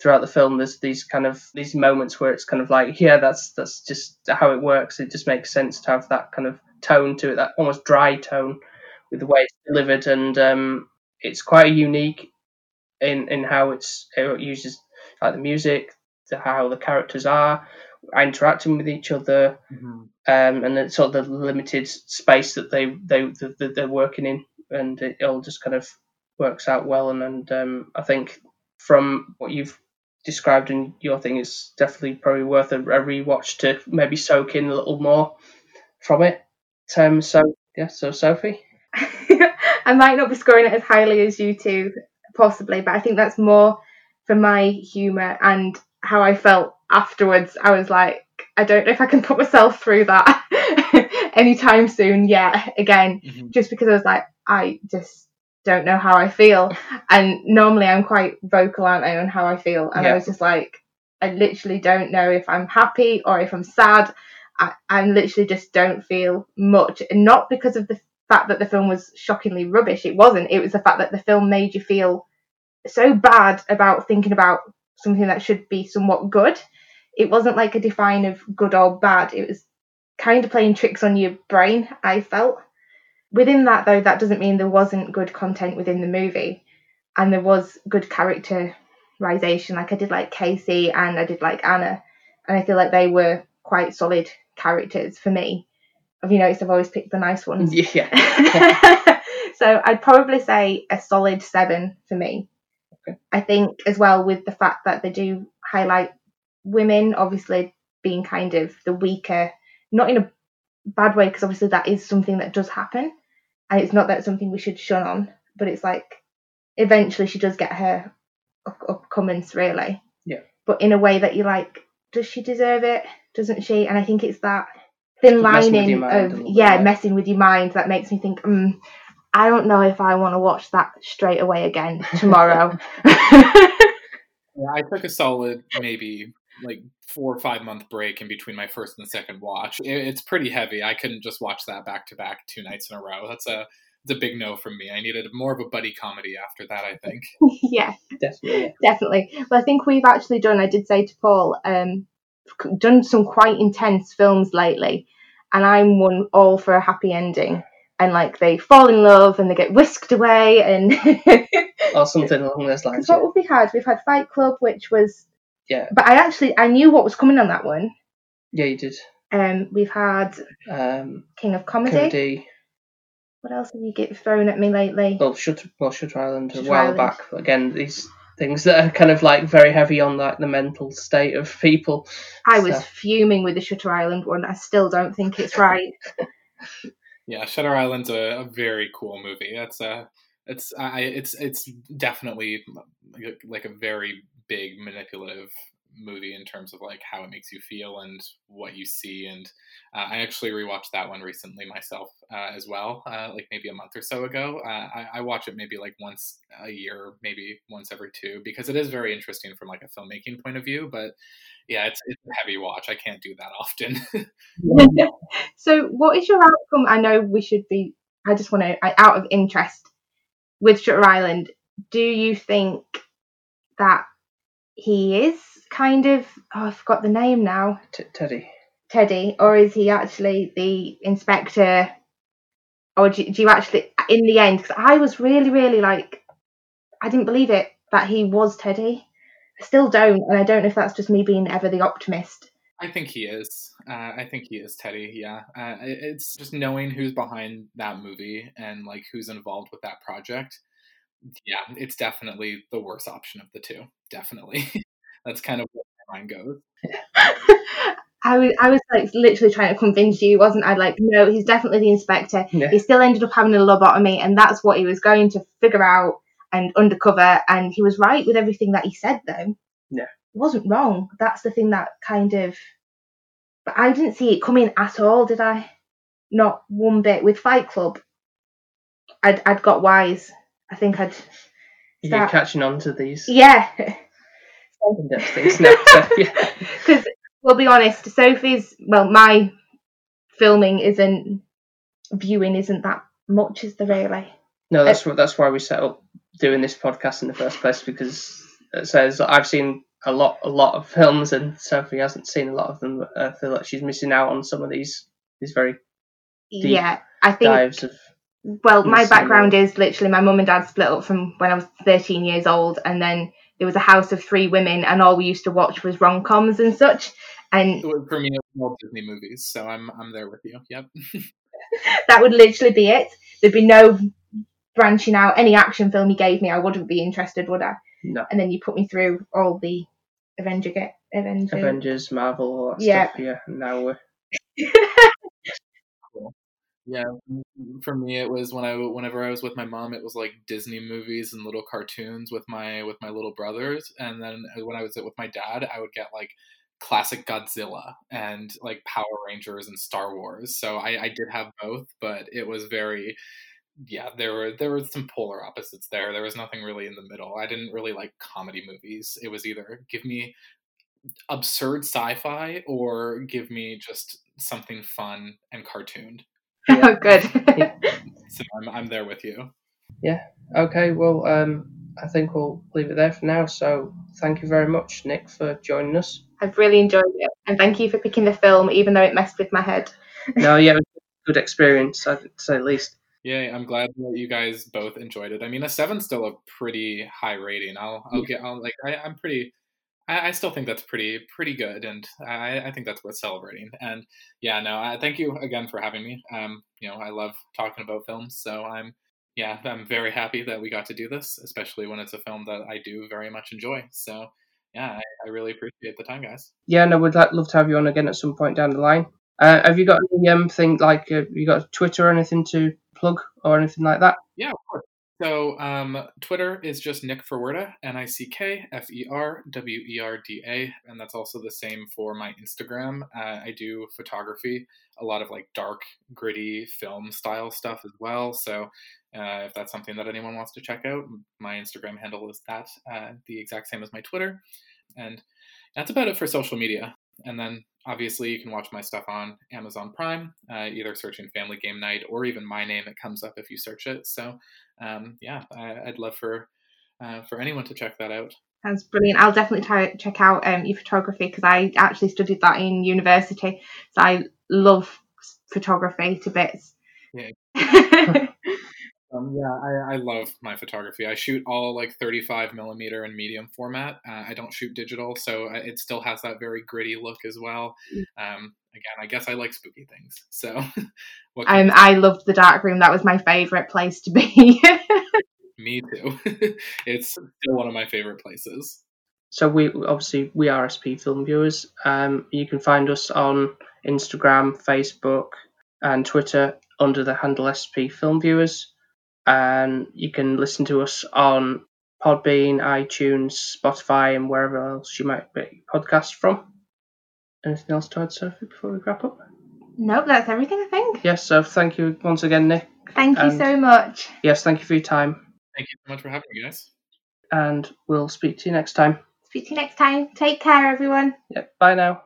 throughout the film, there's these kind of, these moments where it's kind of like, yeah, that's, that's just how it works. It just makes sense to have that kind of tone to it, that almost dry tone with the way it's delivered. And um, it's quite unique in, in how it's, it uses like the music, to how the characters are interacting with each other, um, and the sort of the limited space that they they that they're working in, and it all just kind of works out well. And and um, I think from what you've described in your thing, it's definitely probably worth a, a rewatch to maybe soak in a little more from it. Um, so yeah, so Sophie, *laughs* I might not be scoring it as highly as you two, possibly, but I think that's more for my humour and how I felt afterwards. I was like, I don't know if I can put myself through that *laughs* anytime soon yet again, Mhm. just because I was like, I just don't know how I feel. *laughs* And normally I'm quite vocal, aren't I, on how I feel. And I was just like, I literally don't know if I'm happy or if I'm sad. I, I literally just don't feel much. And not because of the fact that the film was shockingly rubbish. It wasn't. It was the fact that the film made you feel so bad about thinking about something that should be somewhat good. It wasn't like a define of good or bad. It was kind of playing tricks on your brain, I felt. Within that, though, that doesn't mean there wasn't good content within the movie. And there was good characterization. Like I did like Casey and I did like Anna. And I feel like they were quite solid characters for me. Have you noticed I've always picked the nice ones? *laughs* yeah, *laughs* so I'd probably say a solid seven for me. Okay. I think as well with the fact that they do highlight women, obviously being kind of the weaker, not in a bad way, because obviously that is something that does happen, and it's not that it's something we should shun on, but it's like eventually she does get her up- upcomings really. Yeah. But in a way that you're like, does she deserve it? Doesn't she? And I think it's that thin lining your mind a of little bit, yeah, yeah. messing with your mind that makes me think, mm, I don't know if I want to watch that straight away again *laughs* tomorrow. *laughs* *laughs* Yeah, I took a solid maybe like four or five month break in between my first and second watch. It, it's pretty heavy. I couldn't just watch that back to back two nights in a row. That's a it's a big no from me. I needed more of a buddy comedy after that. I think. yeah, definitely. definitely. Well, I think we've actually done. I did say to Paul, um, c- done some quite intense films lately, and I'm one all for a happy ending. And like they fall in love and they get whisked away, and Or *laughs* something along those lines. What have we had? We've had Fight Club, which was Yeah. But I actually I knew what was coming on that one. Yeah, you did. Um, we've had Um, King of Comedy. comedy. What else have you get thrown at me lately? Well, Shutter, well, Shutter Island a while Island. back. Again, these things that are kind of like very heavy on like the mental state of people. I was fuming with the Shutter Island one. I still don't think it's right. *laughs* Yeah, Shutter Island's a, a very cool movie. That's a it's I it's it's definitely like- like a very big manipulative movie in terms of like how it makes you feel and what you see. And uh, I actually rewatched that one recently myself uh, as well, uh, like maybe a month or so ago. Uh, I, I, watch it maybe like once a year, maybe once every two, because it is very interesting from like a filmmaking point of view. But yeah, it's, it's a heavy watch. I can't do that *laughs* often. *laughs* so, what is your outcome? I know we should be. I just want to, out of interest, with Shutter Island, do you think that he is kind of oh, I forgot the name now. T- Teddy. Teddy, or is he actually the inspector? Or do, do you actually, in the end, because I was really, really like, I didn't believe it that he was Teddy. I still don't, and I don't know if that's just me being ever the optimist. I think he is. Uh, I think he is Teddy. Yeah, uh, it's just knowing who's behind that movie and like who's involved with that project. Yeah, it's definitely the worst option of the two. Definitely. *laughs* That's kind of where my mind goes. *laughs* I was, I was like literally trying to convince you, wasn't I? Like, no, he's definitely the inspector. Yeah. He still ended up having a lobotomy, and that's what he was going to figure out and undercover. And he was right with everything that he said, though. Yeah, he wasn't wrong. That's the thing that kind of. But I didn't see it coming at all, did I? Not one bit. With Fight Club, I'd I'd got wise. I think I'd. Start... You're catching on to these. Yeah. So, yeah. *laughs* Because we'll be honest, Sophie's well, my filming isn't viewing isn't that much, is the really? No, that's uh, what that's why we set up doing this podcast in the first place because it says I've seen a lot a lot of films and Sophie hasn't seen a lot of them. I feel like she's missing out on some of these these very yeah. I think dives of well, my background is literally my mum and dad split up from when I was 13 years old, and then there was a house of three women, and all we used to watch was rom coms and such. And for me, it was all Disney movies, so I'm I'm there with you. Yep. *laughs* that would literally be it. There'd be no branching out. Any action film you gave me, I wouldn't be interested, would I? No. And then you put me through all the Avenger get Avengers, Avengers, Marvel, all that yeah. stuff. Yeah. Now we're. *laughs* Yeah, for me it was when I whenever I was with my mom, it was like Disney movies and little cartoons with my with my little brothers, and then uh, when I was with my dad, I would get like classic Godzilla and like Power Rangers and Star Wars. So I, I did have both, but it was very yeah, there were there were some polar opposites there. There was nothing really in the middle. I didn't really like comedy movies. It was either give me absurd sci-fi or give me just something fun and cartooned. Oh, good. *laughs* so I'm, I'm there with you. Yeah. Okay. Well, um, I think we'll leave it there for now. So thank you very much, Nick, for joining us. I've really enjoyed it, and thank you for picking the film, even though it messed with my head. *laughs* no, yeah, it was a good experience, I'd say at least. Yeah, I'm glad that you guys both enjoyed it. I mean, a seven's still a pretty high rating. I'll, I'll get, I'll like, I, I'm pretty I, I still think that's pretty pretty good, and I, I think that's worth celebrating. And yeah, no, I, thank you again for having me. Um, you know, I love talking about films, so I'm yeah, I'm very happy that we got to do this, especially when it's a film that I do very much enjoy. So yeah, I, I really appreciate the time, guys. Yeah, no, we'd love to have you on again at some point down the line. Uh, have you got anything um, like uh, you got Twitter or anything to plug or anything like that? Yeah, of course. So um, Twitter is just Nick Ferwerda, N I C K F E R W E R D A, and that's also the same for my Instagram. Uh, I do photography, a lot of like dark, gritty film style stuff as well. So uh, if that's something that anyone wants to check out, my Instagram handle is that, uh, the exact same as my Twitter, and that's about it for social media. And then obviously you can watch my stuff on Amazon Prime, uh, either searching Family Game Night or even my name. It comes up if you search it. So um, yeah, I, would love for uh, for anyone to check that out. That's brilliant. I'll definitely try check out um, your photography because I actually studied that in university. So I love photography to bits. Yeah. *laughs* um, yeah, I, I love my photography. I shoot all like 35 millimeter and medium format. Uh, I don't shoot digital, so it still has that very gritty look as well. Mm. Um, again, I guess I like spooky things. So, *laughs* um, I loved the dark room. That was my favorite place to be. *laughs* Me too. *laughs* it's still one of my favorite places. So we obviously we are SP film viewers. Um, you can find us on Instagram, Facebook, and Twitter under the handle SP film viewers, and you can listen to us on Podbean, iTunes, Spotify, and wherever else you might get your podcast from. Anything else to add, Sophie, before we wrap up? Nope, that's everything, I think. Yes, so thank you once again, Nick. Thank you And- so much. Yes, thank you for your time, Thank you so much for having me, guys. and we'll speak to you next time. Speak to you next time. Take care, everyone. Yep, bye now.